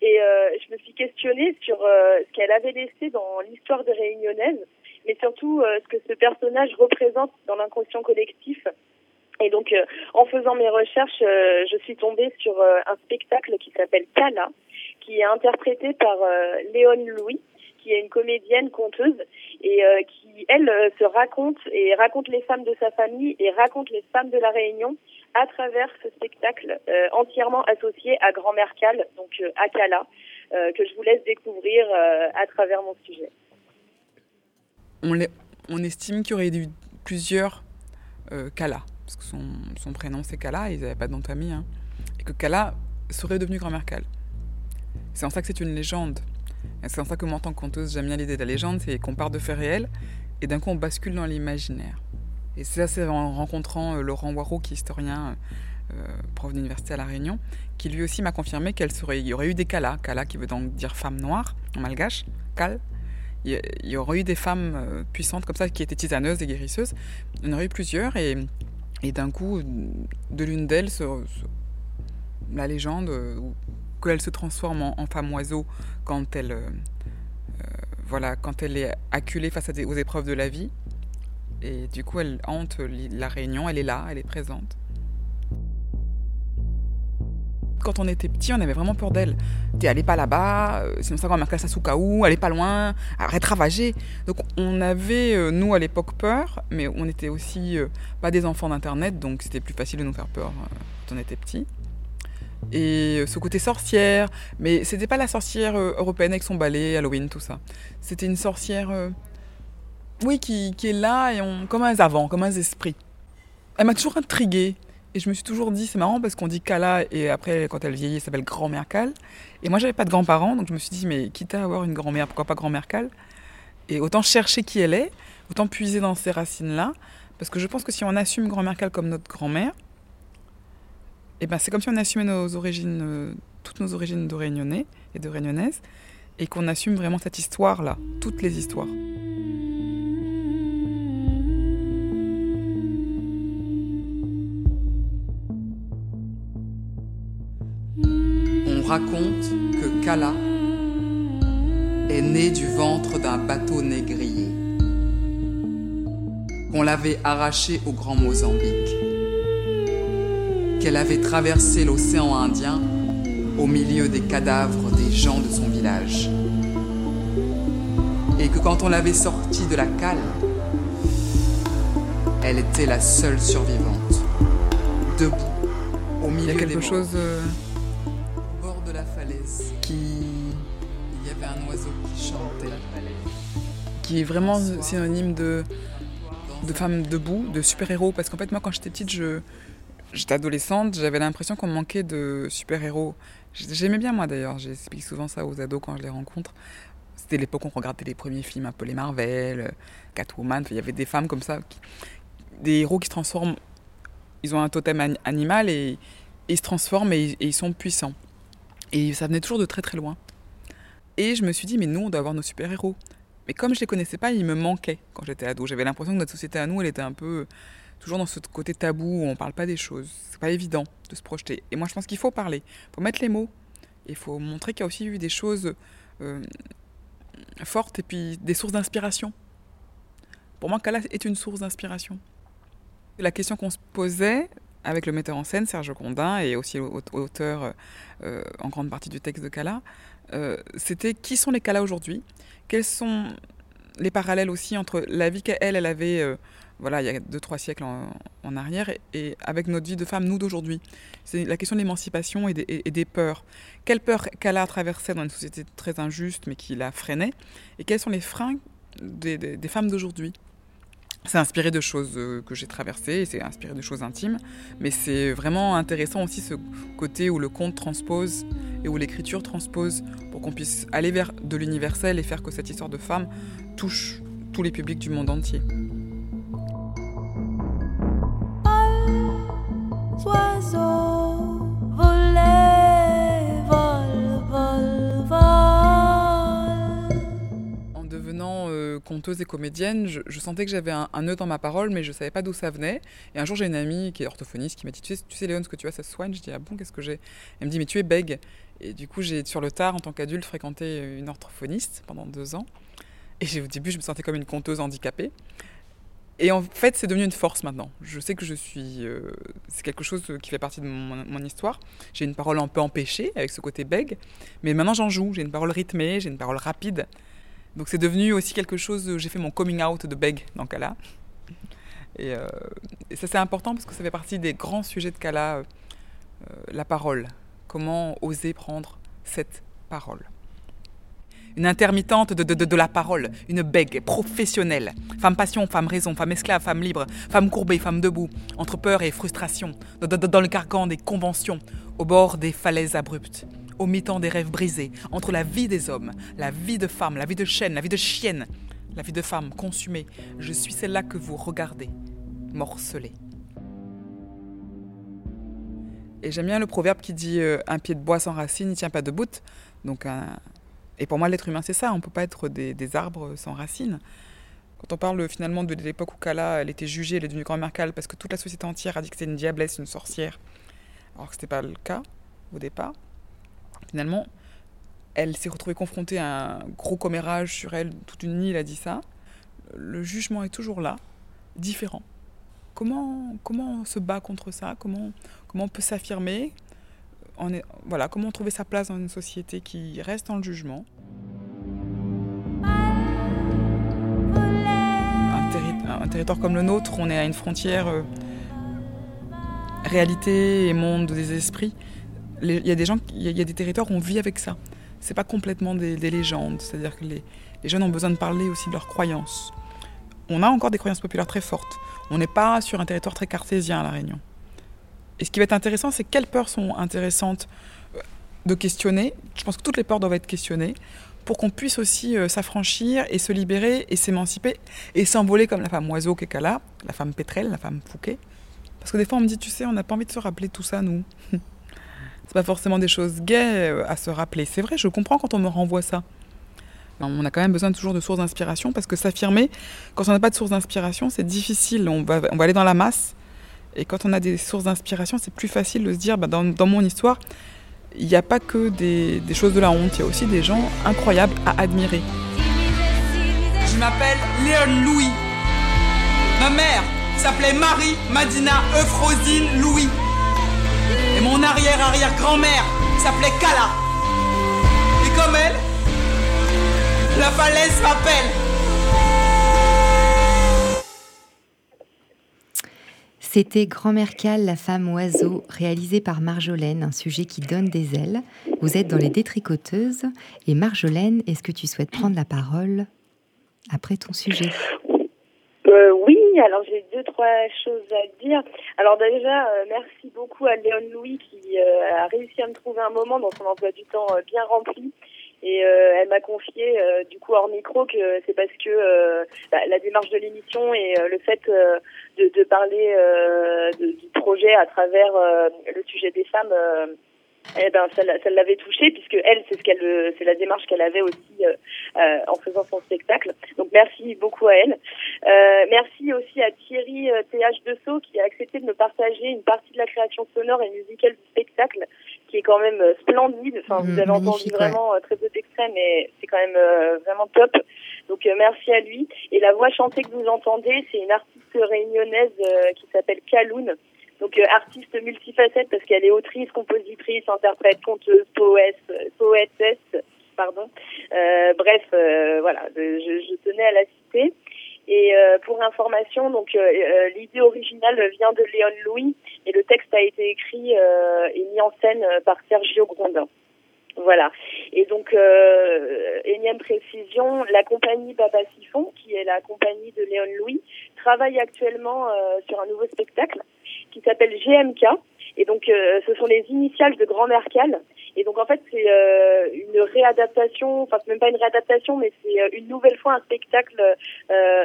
Et je me suis questionnée sur ce qu'elle avait laissé dans l'histoire des Réunionnaises, mais surtout euh, ce que ce personnage représente dans l'inconscient collectif. Et donc, euh, en faisant mes recherches, euh, je suis tombée sur euh, un spectacle qui s'appelle Kala, qui est interprété par euh, Léone Louis, qui est une comédienne conteuse et euh, qui, elle, euh, se raconte et raconte les femmes de sa famille et raconte les femmes de la Réunion à travers ce spectacle euh, entièrement associé à Grand-Mère Cal, donc euh, à Kala, euh, que je vous laisse découvrir à travers mon sujet. On, estime qu'il y aurait eu plusieurs euh, Kala, parce que son, prénom c'est Kala, ils n'avaient pas de hein, et que Kala serait devenue grand-mère Kal. C'est en ça que c'est une légende. C'est en ça que moi, en tant que conteuse, j'aime bien l'idée de la légende, c'est qu'on part de faits réels, et d'un coup on bascule dans l'imaginaire. Et ça, c'est en rencontrant euh, Laurent Waro, qui est historien, euh, prof d'université à La Réunion, qui lui aussi m'a confirmé qu'il y aurait eu des Kala, Kala qui veut donc dire femme noire en malgache, Kal, il y- aurait eu des femmes euh, puissantes comme ça qui étaient tisaneuses et guérisseuses. Il y en aurait eu plusieurs et, d'un coup, de l'une d'elles, la légende, euh, qu'elle se transforme en, femme oiseau quand elle, euh, voilà, quand elle est acculée face aux épreuves de la vie. Et du coup, elle hante la Réunion, elle est là, elle est présente. Quand on était petit, on avait vraiment peur d'elle. T'es allez pas là-bas, euh, sinon ça va marquer à Sasukaou, allez pas loin, arrête ravager. Donc on avait, euh, nous à l'époque, peur, mais on était aussi euh, pas des enfants d'internet, donc c'était plus facile de nous faire peur quand on était petit. Et ce côté sorcière, mais c'était pas la sorcière européenne avec son balai, Halloween, tout ça. C'était une sorcière, oui, qui, qui est là, et on, comme un avant, comme un esprit. Elle m'a toujours intriguée. Et je me suis toujours dit, c'est marrant parce qu'on dit Kala, et après, quand elle vieillit, elle s'appelle grand-mère Kal. Et moi, j'avais pas de grands-parents, donc je me suis dit, mais quitte à avoir une grand-mère, pourquoi pas grand-mère Kal Et autant chercher qui elle est, autant puiser dans ces racines-là, parce que je pense que si on assume grand-mère Kal comme notre grand-mère, et ben c'est comme si on assumait nos origines, euh, toutes nos origines de réunionnais et de réunionnaises, et qu'on assume vraiment cette histoire-là, toutes les histoires. On raconte que Kala est née du ventre d'un bateau négrier. qu'on l'avait arrachée au Grand Mozambique, qu'elle avait traversé l'océan Indien au milieu des cadavres des gens de son village, et que quand on l'avait sortie de la cale, elle était la seule survivante, debout, au milieu Il y a quelque des chose euh, qui est vraiment synonyme de, de femme debout, de super-héros. Parce qu'en fait, moi, quand j'étais petite, je, j'étais adolescente, j'avais l'impression qu'on me manquait de super-héros. J'aimais bien, moi, d'ailleurs. J'explique souvent ça aux ados quand je les rencontre. C'était l'époque où on regardait les premiers films, un peu les Marvel, Catwoman. Il y avait des femmes comme ça, qui- des héros qui se transforment. Ils ont un totem an- animal et, et ils se transforment et, et ils sont puissants. Et ça venait toujours de très très loin. Et je me suis dit, mais nous, on doit avoir nos super-héros. Mais comme je les connaissais pas, ils me manquaient quand j'étais ado. J'avais l'impression que notre société à nous, elle était un peu toujours dans ce côté tabou où on parle pas des choses. C'est pas évident de se projeter. Et moi, je pense qu'il faut parler. Il faut mettre les mots. Il faut montrer qu'il y a aussi eu des choses euh, fortes et puis des sources d'inspiration. Pour moi, Kala est une source d'inspiration. La question qu'on se posait avec le metteur en scène, Serge Condin, et aussi au- auteur euh, en grande partie du texte de Kala, euh, c'était qui sont les Kala aujourd'hui? Quels sont les parallèles aussi entre la vie qu'elle, elle avait, euh, voilà, il y a deux, trois siècles en, arrière, et, avec notre vie de femme, nous d'aujourd'hui? C'est la question de l'émancipation et, des- peurs. Quelles peurs Kala traversait dans une société très injuste, mais qui la freinait? Et quels sont les freins des femmes d'aujourd'hui? C'est inspiré de choses euh, que j'ai traversées, c'est inspiré de choses intimes, mais c'est vraiment intéressant aussi ce côté où le conte transpose et où l'écriture transpose pour qu'on puisse aller vers de l'universel et faire que cette histoire de femme touche tous les publics du monde entier. Euh, conteuse et comédienne, je, sentais que j'avais un, nœud dans ma parole, mais je savais pas d'où ça venait. Et un jour, j'ai une amie qui est orthophoniste qui m'a dit Tu sais, tu sais Léon, ce que tu as, ça se soigne. Je dis Ah bon, qu'est-ce que j'ai? Elle me dit Mais tu es bègue. Et du coup, j'ai, sur le tard, en tant qu'adulte, fréquenté une orthophoniste pendant deux ans. Et au début, je me sentais comme une conteuse handicapée. Et en fait, c'est devenu une force maintenant. Je sais que je suis. euh, c'est quelque chose qui fait partie de mon, mon histoire. J'ai une parole un peu empêchée avec ce côté bègue, mais maintenant j'en joue. J'ai une parole rythmée, j'ai une parole rapide. Donc c'est devenu aussi quelque chose. J'ai fait mon coming out de bègue dans Kala. Et, euh, ça c'est important parce que ça fait partie des grands sujets de Kala, euh, euh, la parole. Comment oser prendre cette parole une intermittente de, de, de, la parole, une bègue professionnelle. Femme passion, femme raison, femme esclave, femme libre, femme courbée, femme debout, entre peur et frustration, dans le carcan des conventions, au bord des falaises abruptes, au mi-temps des rêves brisés, entre la vie des hommes, la vie de femme, la vie de chaîne, la vie de chienne, la vie de femme consumée. Je suis celle-là que vous regardez, morcelée. Et j'aime bien le proverbe qui dit euh, un pied de bois sans racine, il tient pas debout. Donc un, et pour moi, l'être humain, c'est ça. On ne peut pas être des, des arbres sans racines. Quand on parle finalement de l'époque où Kala, elle était jugée, elle est devenue grand-mère Kala parce que toute la société entière a dit que c'était une diablesse, une sorcière, alors que ce n'était pas le cas au départ. Finalement, elle s'est retrouvée confrontée à un gros commérage sur elle, toute une île a dit ça. Le jugement est toujours là, différent. Comment, comment on se bat contre ça? Comment, comment on peut s'affirmer? Voilà, comment trouver sa place dans une société qui reste dans le jugement? Un territoire comme le nôtre, on est à une frontière euh, réalité et monde des esprits. Il y a des gens, il y, a- des territoires où on vit avec ça. C'est pas complètement des, des légendes, c'est-à-dire que les, jeunes ont besoin de parler aussi de leurs croyances. On a encore des croyances populaires très fortes. On n'est pas sur un territoire très cartésien à La Réunion. Et ce qui va être intéressant, c'est quelles peurs sont intéressantes euh, de questionner. Je pense que toutes les peurs doivent être questionnées pour qu'on puisse aussi euh, s'affranchir et se libérer et s'émanciper et s'envoler comme la femme oiseau qu'est la femme pétrelle, la femme Fouquet. Parce que des fois, on me dit, tu sais, on n'a pas envie de se rappeler tout ça, nous. (laughs) c'est pas forcément des choses gaies euh, à se rappeler. C'est vrai, je comprends quand on me renvoie ça. On a quand même besoin toujours de sources d'inspiration parce que s'affirmer, quand on n'a pas de source d'inspiration, c'est difficile. On va, aller dans la masse. Et quand on a des sources d'inspiration, c'est plus facile de se dire, bah, dans, dans mon histoire, il n'y a pas que des, des choses de la honte, il y a aussi des gens incroyables à admirer. Je m'appelle Léon Louis. Ma mère s'appelait Marie Madina Euphrosine Louis. Et mon arrière-arrière-grand-mère s'appelait Kala. Et comme elle, la falaise m'appelle. C'était Grand-mère Cal, la femme oiseau, réalisé par Marjolaine, un sujet qui donne des ailes. Vous êtes dans les détricoteuses. Et Marjolaine, est-ce que tu souhaites prendre la parole après ton sujet? Euh, oui, alors j'ai deux, trois choses à dire. Alors déjà, euh, merci beaucoup à Léon Louis qui euh, a réussi à me trouver un moment dans son emploi du temps euh, bien rempli. Et euh, elle m'a confié, euh, du coup hors micro, que c'est parce que bah, la démarche de l'émission et le fait de, de parler de- du projet à travers le sujet des femmes, eh ben ça, l'a- ça l'avait touchée puisque elle, c'est ce qu'elle, euh, c'est la démarche qu'elle avait aussi euh, euh, en faisant son spectacle. Donc merci beaucoup à elle. Euh, merci aussi à Thierry euh, TH Dessau qui a accepté de me partager une partie de la création sonore et musicale du spectacle qui est quand même euh, splendide. Enfin, vous Mhm, avez entendu vraiment euh, très peu d'extraits, mais c'est quand même euh, vraiment top. Donc euh, merci à lui. Et la voix chantée que vous entendez, c'est une artiste réunionnaise euh, qui s'appelle Kaloun. Donc euh, artiste multifacette parce qu'elle est autrice, compositrice, interprète, conteuse, poète, euh, poétesse, pardon. Euh, bref, euh, voilà, je, je tenais à la citer. Et euh, pour information, donc l'idée originale vient de Léon Louis et le texte a été écrit et mis en scène par Sergio Grondin. Voilà. Et donc, euh, énième précision, la compagnie Papa Siphon, qui est la compagnie de Léon Louis, travaille actuellement euh, sur un nouveau spectacle qui s'appelle GMK. Et donc, euh, ce sont les initiales de Grand-Mère Cal. Et donc, en fait, c'est une réadaptation, enfin, même pas une réadaptation, mais c'est une nouvelle fois un spectacle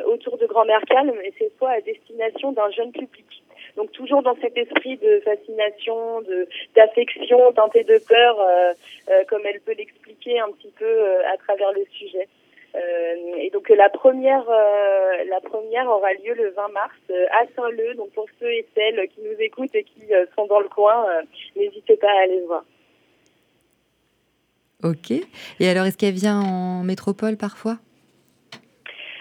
autour de Grand-Mère Cal, mais cette fois à destination d'un jeune public. Donc toujours dans cet esprit de fascination, de d'affection, teinté de peur, euh, euh, comme elle peut l'expliquer un petit peu euh, à travers le sujet. Et donc la première, la première aura lieu le 20 mars à Saint-Leu. Donc pour ceux et celles qui nous écoutent et qui sont dans le coin, n'hésitez pas à aller voir. Ok. Et alors, est-ce qu'elle vient en métropole parfois?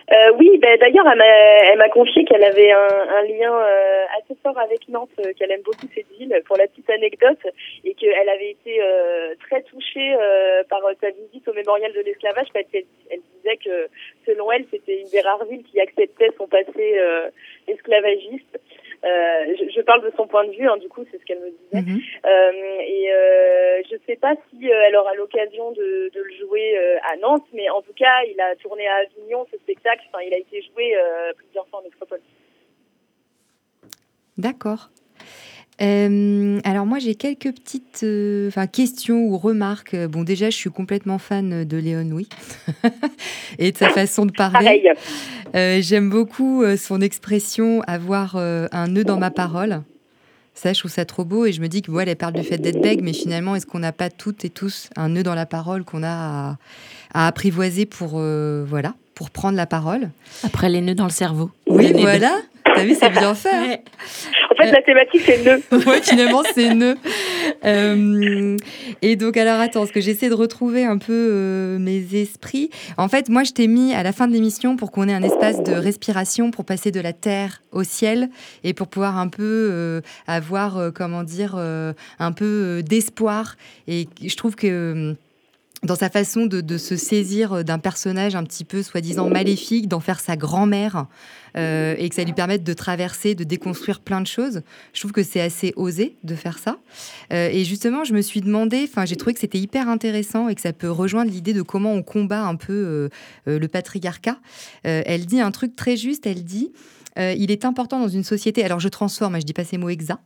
Euh, oui, ben, d'ailleurs, elle m'a, confié qu'elle avait un, un lien euh, assez fort avec Nantes, euh, qu'elle aime beaucoup cette ville, pour la petite anecdote, et qu'elle avait été euh, très touchée euh, par sa visite au mémorial de l'esclavage, parce qu'elle elle disait que, selon elle, c'était une des rares villes qui acceptait son passé esclavagiste. Euh, je, je parle de son point de vue, hein, du coup, c'est ce qu'elle me disait. Euh, et euh, je sais pas si elle aura l'occasion de, de le jouer à Nantes, mais en tout cas, il a tourné à Avignon ce spectacle. Enfin, il a été joué plusieurs fois en métropole. D'accord. Euh, alors moi j'ai quelques petites euh, enfin, questions ou remarques. Bon déjà je suis complètement fan de Léon Louis (laughs) et de sa façon de parler. Pareil. Euh, J'aime beaucoup euh, son expression avoir euh, un nœud dans ma parole. Ça, je trouve ça trop beau et je me dis que voilà, elle parle du fait d'être bègue, mais finalement, est-ce qu'on n'a pas toutes et tous un nœud dans la parole qu'on a à, à apprivoiser pour euh, voilà, pour prendre la parole? Après les nœuds dans le cerveau. Oui, voilà. T'as vu, c'est bien fait. hein. En fait, la thématique, c'est nœud. (laughs) ouais, finalement, c'est nœud. Euh, et donc, alors, attends, parce que j'essaie de retrouver un peu euh, mes esprits. En fait, moi, je t'ai mis à la fin de l'émission pour qu'on ait un espace de respiration pour passer de la terre au ciel et pour pouvoir un peu euh, avoir, euh, comment dire, euh, un peu euh, d'espoir. Et je trouve que. Euh, dans sa façon de, de se saisir d'un personnage un petit peu soi-disant maléfique, d'en faire sa grand-mère, euh, et que ça lui permette de traverser, de déconstruire plein de choses. Je trouve que c'est assez osé de faire ça. Euh, et justement, je me suis demandé, enfin, j'ai trouvé que c'était hyper intéressant et que ça peut rejoindre l'idée de comment on combat un peu euh, euh, le patriarcat. Euh, elle dit un truc très juste, elle dit... euh, il est important dans une société, alors je transforme, hein, je dis pas ces mots exacts,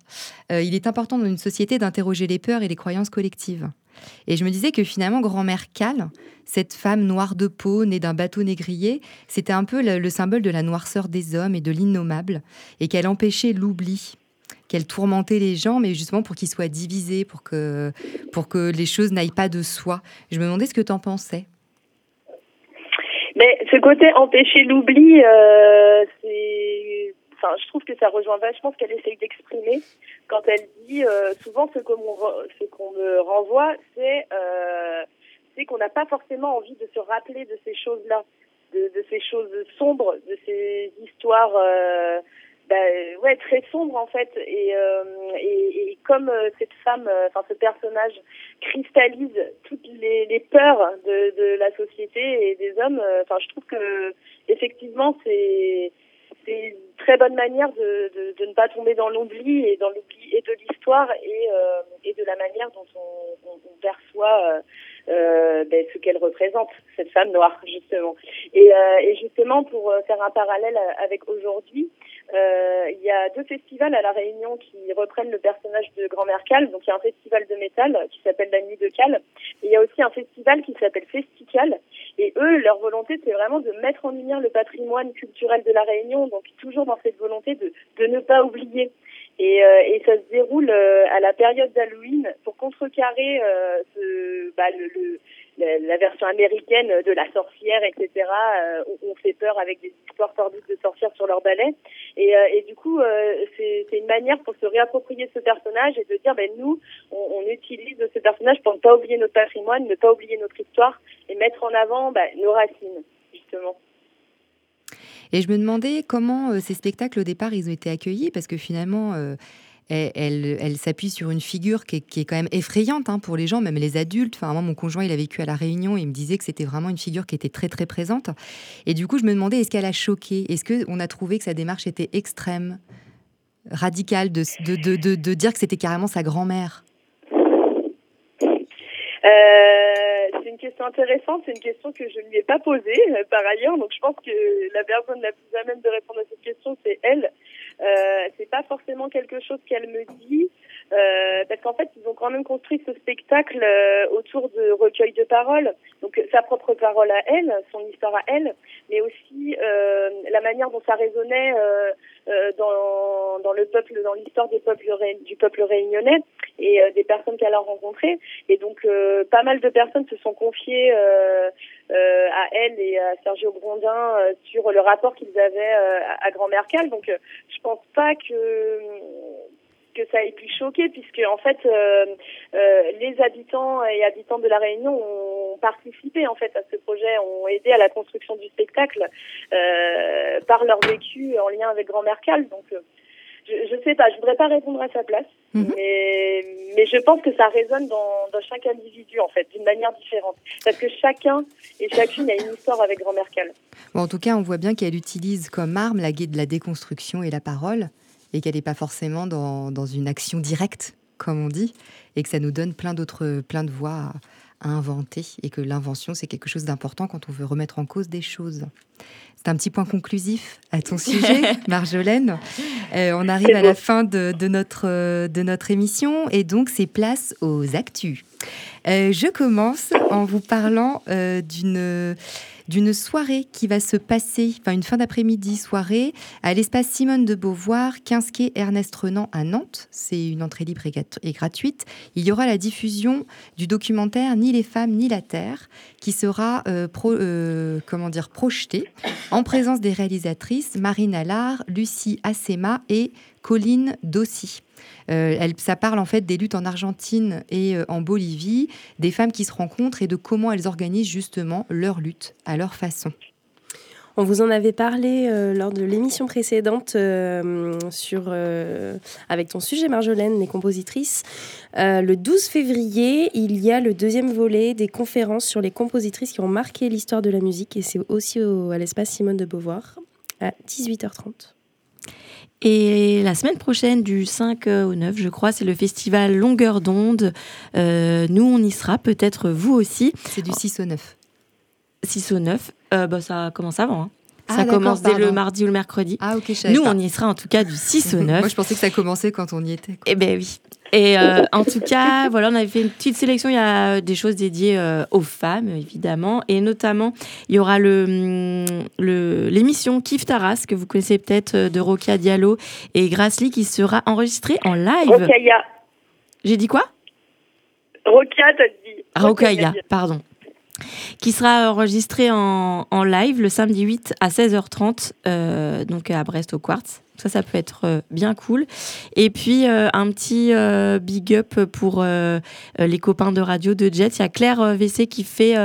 euh, il est important dans une société d'interroger les peurs et les croyances collectives. Et je me disais que finalement, grand-mère Cal, cette femme noire de peau, née d'un bateau négrier, c'était un peu le, le symbole de la noirceur des hommes et de l'innommable, et qu'elle empêchait l'oubli, qu'elle tourmentait les gens, mais justement pour qu'ils soient divisés, pour que, pour que les choses n'aillent pas de soi. Je me demandais ce que tu en pensais. Mais ce côté empêcher l'oubli, euh, enfin, je trouve que ça rejoint vachement ce qu'elle essaye d'exprimer quand elle dit euh, souvent ce qu'on me renvoie, c'est euh, qu'on n'a pas forcément envie de se rappeler de ces choses-là. de, de ces choses sombres, de ces histoires euh, bah, ouais, très sombres en fait. Et, euh, et, et comme euh, cette femme, euh, enfin ce personnage cristallise toutes les, les peurs de, de la société et des hommes, enfin je trouve que effectivement c'est très bonne manière de, de, ne pas tomber dans l'oubli et dans l'oubli et de l'histoire et, euh, et de la manière dont on, perçoit euh, euh, ben, ce qu'elle représente, cette femme noire (laughs) justement. Et, euh, et justement pour faire un parallèle avec aujourd'hui, il y a deux festivals à La Réunion qui reprennent le personnage de Grand-Mère Cal. Donc il y a un festival de métal qui s'appelle La Nuit de Cal. Et il y a aussi un festival qui s'appelle Festical. Et eux, leur volonté, c'est vraiment de mettre en lumière le patrimoine culturel de La Réunion. Donc toujours dans cette volonté de, de ne pas oublier. Et, euh, et ça se déroule euh, à la période d'Halloween pour contrecarrer euh, ce, bah, le, le, la, version américaine de la sorcière, etc. Euh, on, fait peur avec des histoires tordues de sorcières sur leur balai. Et, euh, du coup, euh, c'est une manière pour se réapproprier ce personnage et de dire, ben nous, on, utilise ce personnage pour ne pas oublier notre patrimoine, ne pas oublier notre histoire et mettre en avant ben, nos racines, justement. Et je me demandais comment ces spectacles au départ ils ont été accueillis parce que finalement elle, s'appuie sur une figure qui est, quand même effrayante hein, pour les gens, même les adultes. Enfin, moi, mon conjoint, il a vécu à La Réunion et il me disait que c'était vraiment une figure qui était très, très présente. Et du coup, je me demandais, est-ce qu'elle a choqué? Est-ce qu'on a trouvé que sa démarche était extrême, radicale, de dire que c'était carrément sa grand-mère? Euh, c'est une question intéressante, c'est une question que je ne lui ai pas posée euh, par ailleurs, donc je pense que la personne la plus à même de répondre à cette question, c'est elle. Euh, c'est pas forcément quelque chose qu'elle me dit, euh, parce qu'en fait, ils ont quand même construit ce spectacle euh, autour de recueils de paroles, donc euh, sa propre parole à elle, son histoire à elle, mais aussi euh, la manière dont ça résonnait euh, dans, dans le peuple, dans l'histoire des peuples du peuple réunionnais et euh, des personnes qu'elle a rencontrées. Et donc, euh, pas mal de personnes se sont confiées euh, à elle et à Sergio Grondin sur le rapport qu'ils avaient à, à Grand-Mère Cal. Donc, je pense pas que que ça ait pu choquer puisque en fait euh, euh, les habitants et habitantes de la Réunion ont participé en fait à ce projet, ont aidé à la construction du spectacle euh, par leur vécu en lien avec Grand-Mère Cal. Donc je, je sais pas, je voudrais pas répondre à sa place, mais mais je pense que ça résonne dans, dans chaque individu en fait d'une manière différente parce que chacun et chacune a une histoire avec Grand-Mère Cal. Bon, en tout cas, on voit bien qu'elle utilise comme arme la guide de la déconstruction et la parole, et qu'elle n'est pas forcément dans, dans une action directe, comme on dit, et que ça nous donne plein d'autres, plein de voies à, à inventer, et que l'invention, c'est quelque chose d'important quand on veut remettre en cause des choses. C'est un petit point conclusif à ton (laughs) sujet, Marjolaine. Euh, on arrive à la fin de, de notre, euh, de notre émission, et donc c'est place aux actus. Euh, je commence en vous parlant euh, d'une d'une soirée qui va se passer, enfin une fin d'après-midi soirée, à l'espace Simone de Beauvoir, 15 quai Ernest Renan à Nantes. C'est une entrée libre et, grat- et gratuite. Il y aura la diffusion du documentaire Ni les femmes ni la terre, qui sera euh, euh, comment projeté en présence des réalisatrices Marine Allard, Lucie Assema et Colline Dossi. Euh, elle, ça parle en fait des luttes en Argentine et euh, en Bolivie, des femmes qui se rencontrent et de comment elles organisent justement leur lutte à leur façon. On vous en avait parlé euh, lors de l'émission précédente sur, avec ton sujet Marjolaine, les compositrices. Le 12 février, il y a le deuxième volet des conférences sur les compositrices qui ont marqué l'histoire de la musique et c'est aussi au- à l'espace Simone de Beauvoir à 18h30. Et la semaine prochaine, du 5 au 9, je crois, c'est le festival Longueur d'onde. Euh, nous, on y sera, peut-être vous aussi. C'est du 6 au 9. 6 au 9, euh, bah, ça commence avant. hein. Ah, ça commence dès le pardon. mardi ou le mercredi. Ah, ok, je savais Nous, pas. on y sera en tout cas du 6 au (laughs) 9. Moi, je pensais que ça commençait quand on y était. Eh ben oui. Et euh, en tout cas, voilà, on avait fait une petite sélection. Il y a des choses dédiées euh, aux femmes, évidemment. Et notamment, il y aura le- l'émission Kif Taras, que vous connaissez peut-être, euh, de Rokia Diallo et Grassley, qui sera enregistrée en live. Rokaya. J'ai dit quoi? Rokia, t'as dit. Rokaya, pardon. Qui sera enregistrée en, en live le samedi 8 à 16h30, euh, donc à Brest au Quartz. Ça, ça peut être euh, bien cool. Et puis, euh, un petit euh, big up pour les copains de radio de Jet. Il y a Claire WC qui fait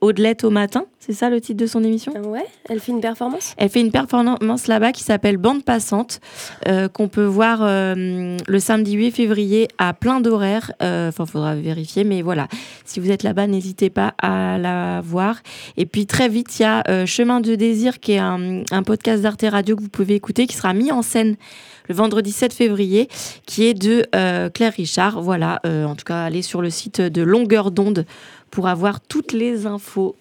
Audelette au matin, c'est ça le titre de son émission? Ouais, elle fait une performance? Elle fait une performance là-bas qui s'appelle Bande Passante, euh, qu'on peut voir euh, le samedi 8 février à plein d'horaires. Euh, Enfin, il faudra vérifier, mais voilà. Si vous êtes là-bas, n'hésitez pas à la voir. Et puis très vite, il y a euh, Chemin de désir, qui est un, un podcast d'Arte Radio que vous pouvez écouter, qui sera mis en scène le vendredi 7 février, qui est de euh, Claire Richard. Voilà, euh, en tout cas, allez sur le site de Longueur d'onde pour avoir toutes les infos.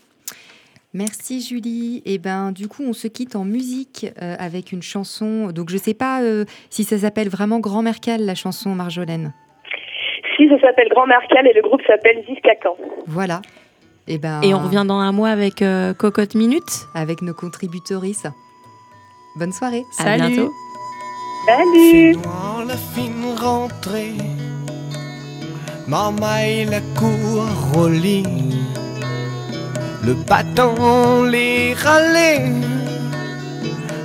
Merci Julie. Et ben du coup on se quitte en musique euh, avec une chanson. Donc je sais pas euh, si ça s'appelle vraiment Grand Mercal la chanson Marjolaine. Si, ça s'appelle Grand Marcal et le groupe s'appelle Ziskakan. Voilà. Et ben Et on revient dans un mois avec euh, Cocotte Minute. avec nos contributrices. Bonne soirée. À bientôt. Salut Dans la fine rentrée, marmaille la cour lit, le bâton les râlait,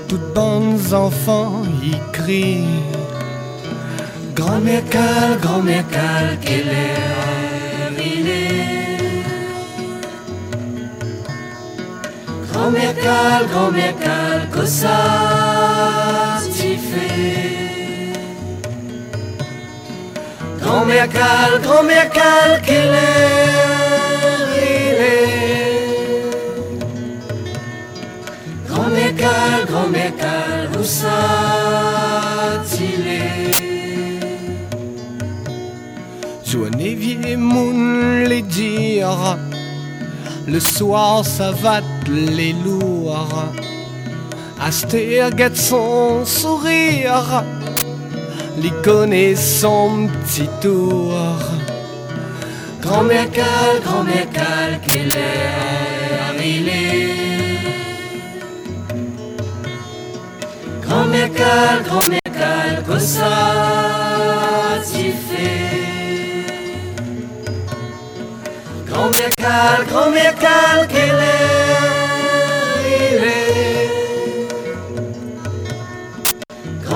toutes bonnes enfants y crient. Grand-mère cale, grand-mère cale, quelle heure il est? Grand-mère cale, grand-mère cale, que ça t'y fait? Grand-mère grand-mère cale, quelle heure il Grand-mère grand-mère cale, où t'y est Joannevier Moon les dire, le soir ça va les lourds. Gâte son sourire, les connaît son petit tour. Grand-mère cale, grand-mère cale, quelle est Grand-mère cale, grand-mère cale, que ça t'y fait? Grand-mère cale, grand-mère cale, quelle heure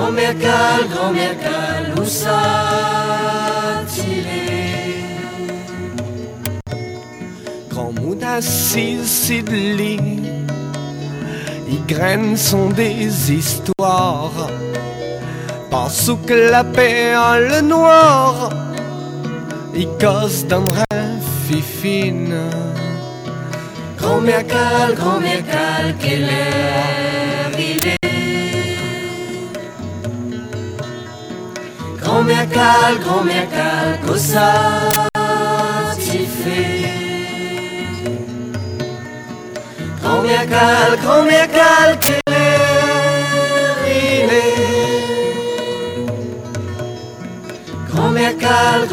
Grand-mère cale, grand-mère cale, où est Grand mood assis Sidley, il graine sont des histoires. Parce que la perle noire, il cause d'un rêve fifine. Grand-mère cale, grand-mère cale, quelle heure Grand-mère cale, grand-mère cale, que ça t'y fait Grand-mère cale, grand-mère cale, quelle heure il est Grand-mère cale,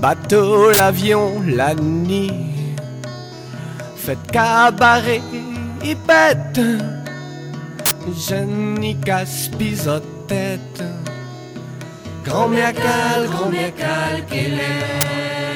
bateau, l'avion, la nuit. Faites cabaret et bête, je n'y casse tête. Grand-mère cale, grand-mère cale, quelle heure il est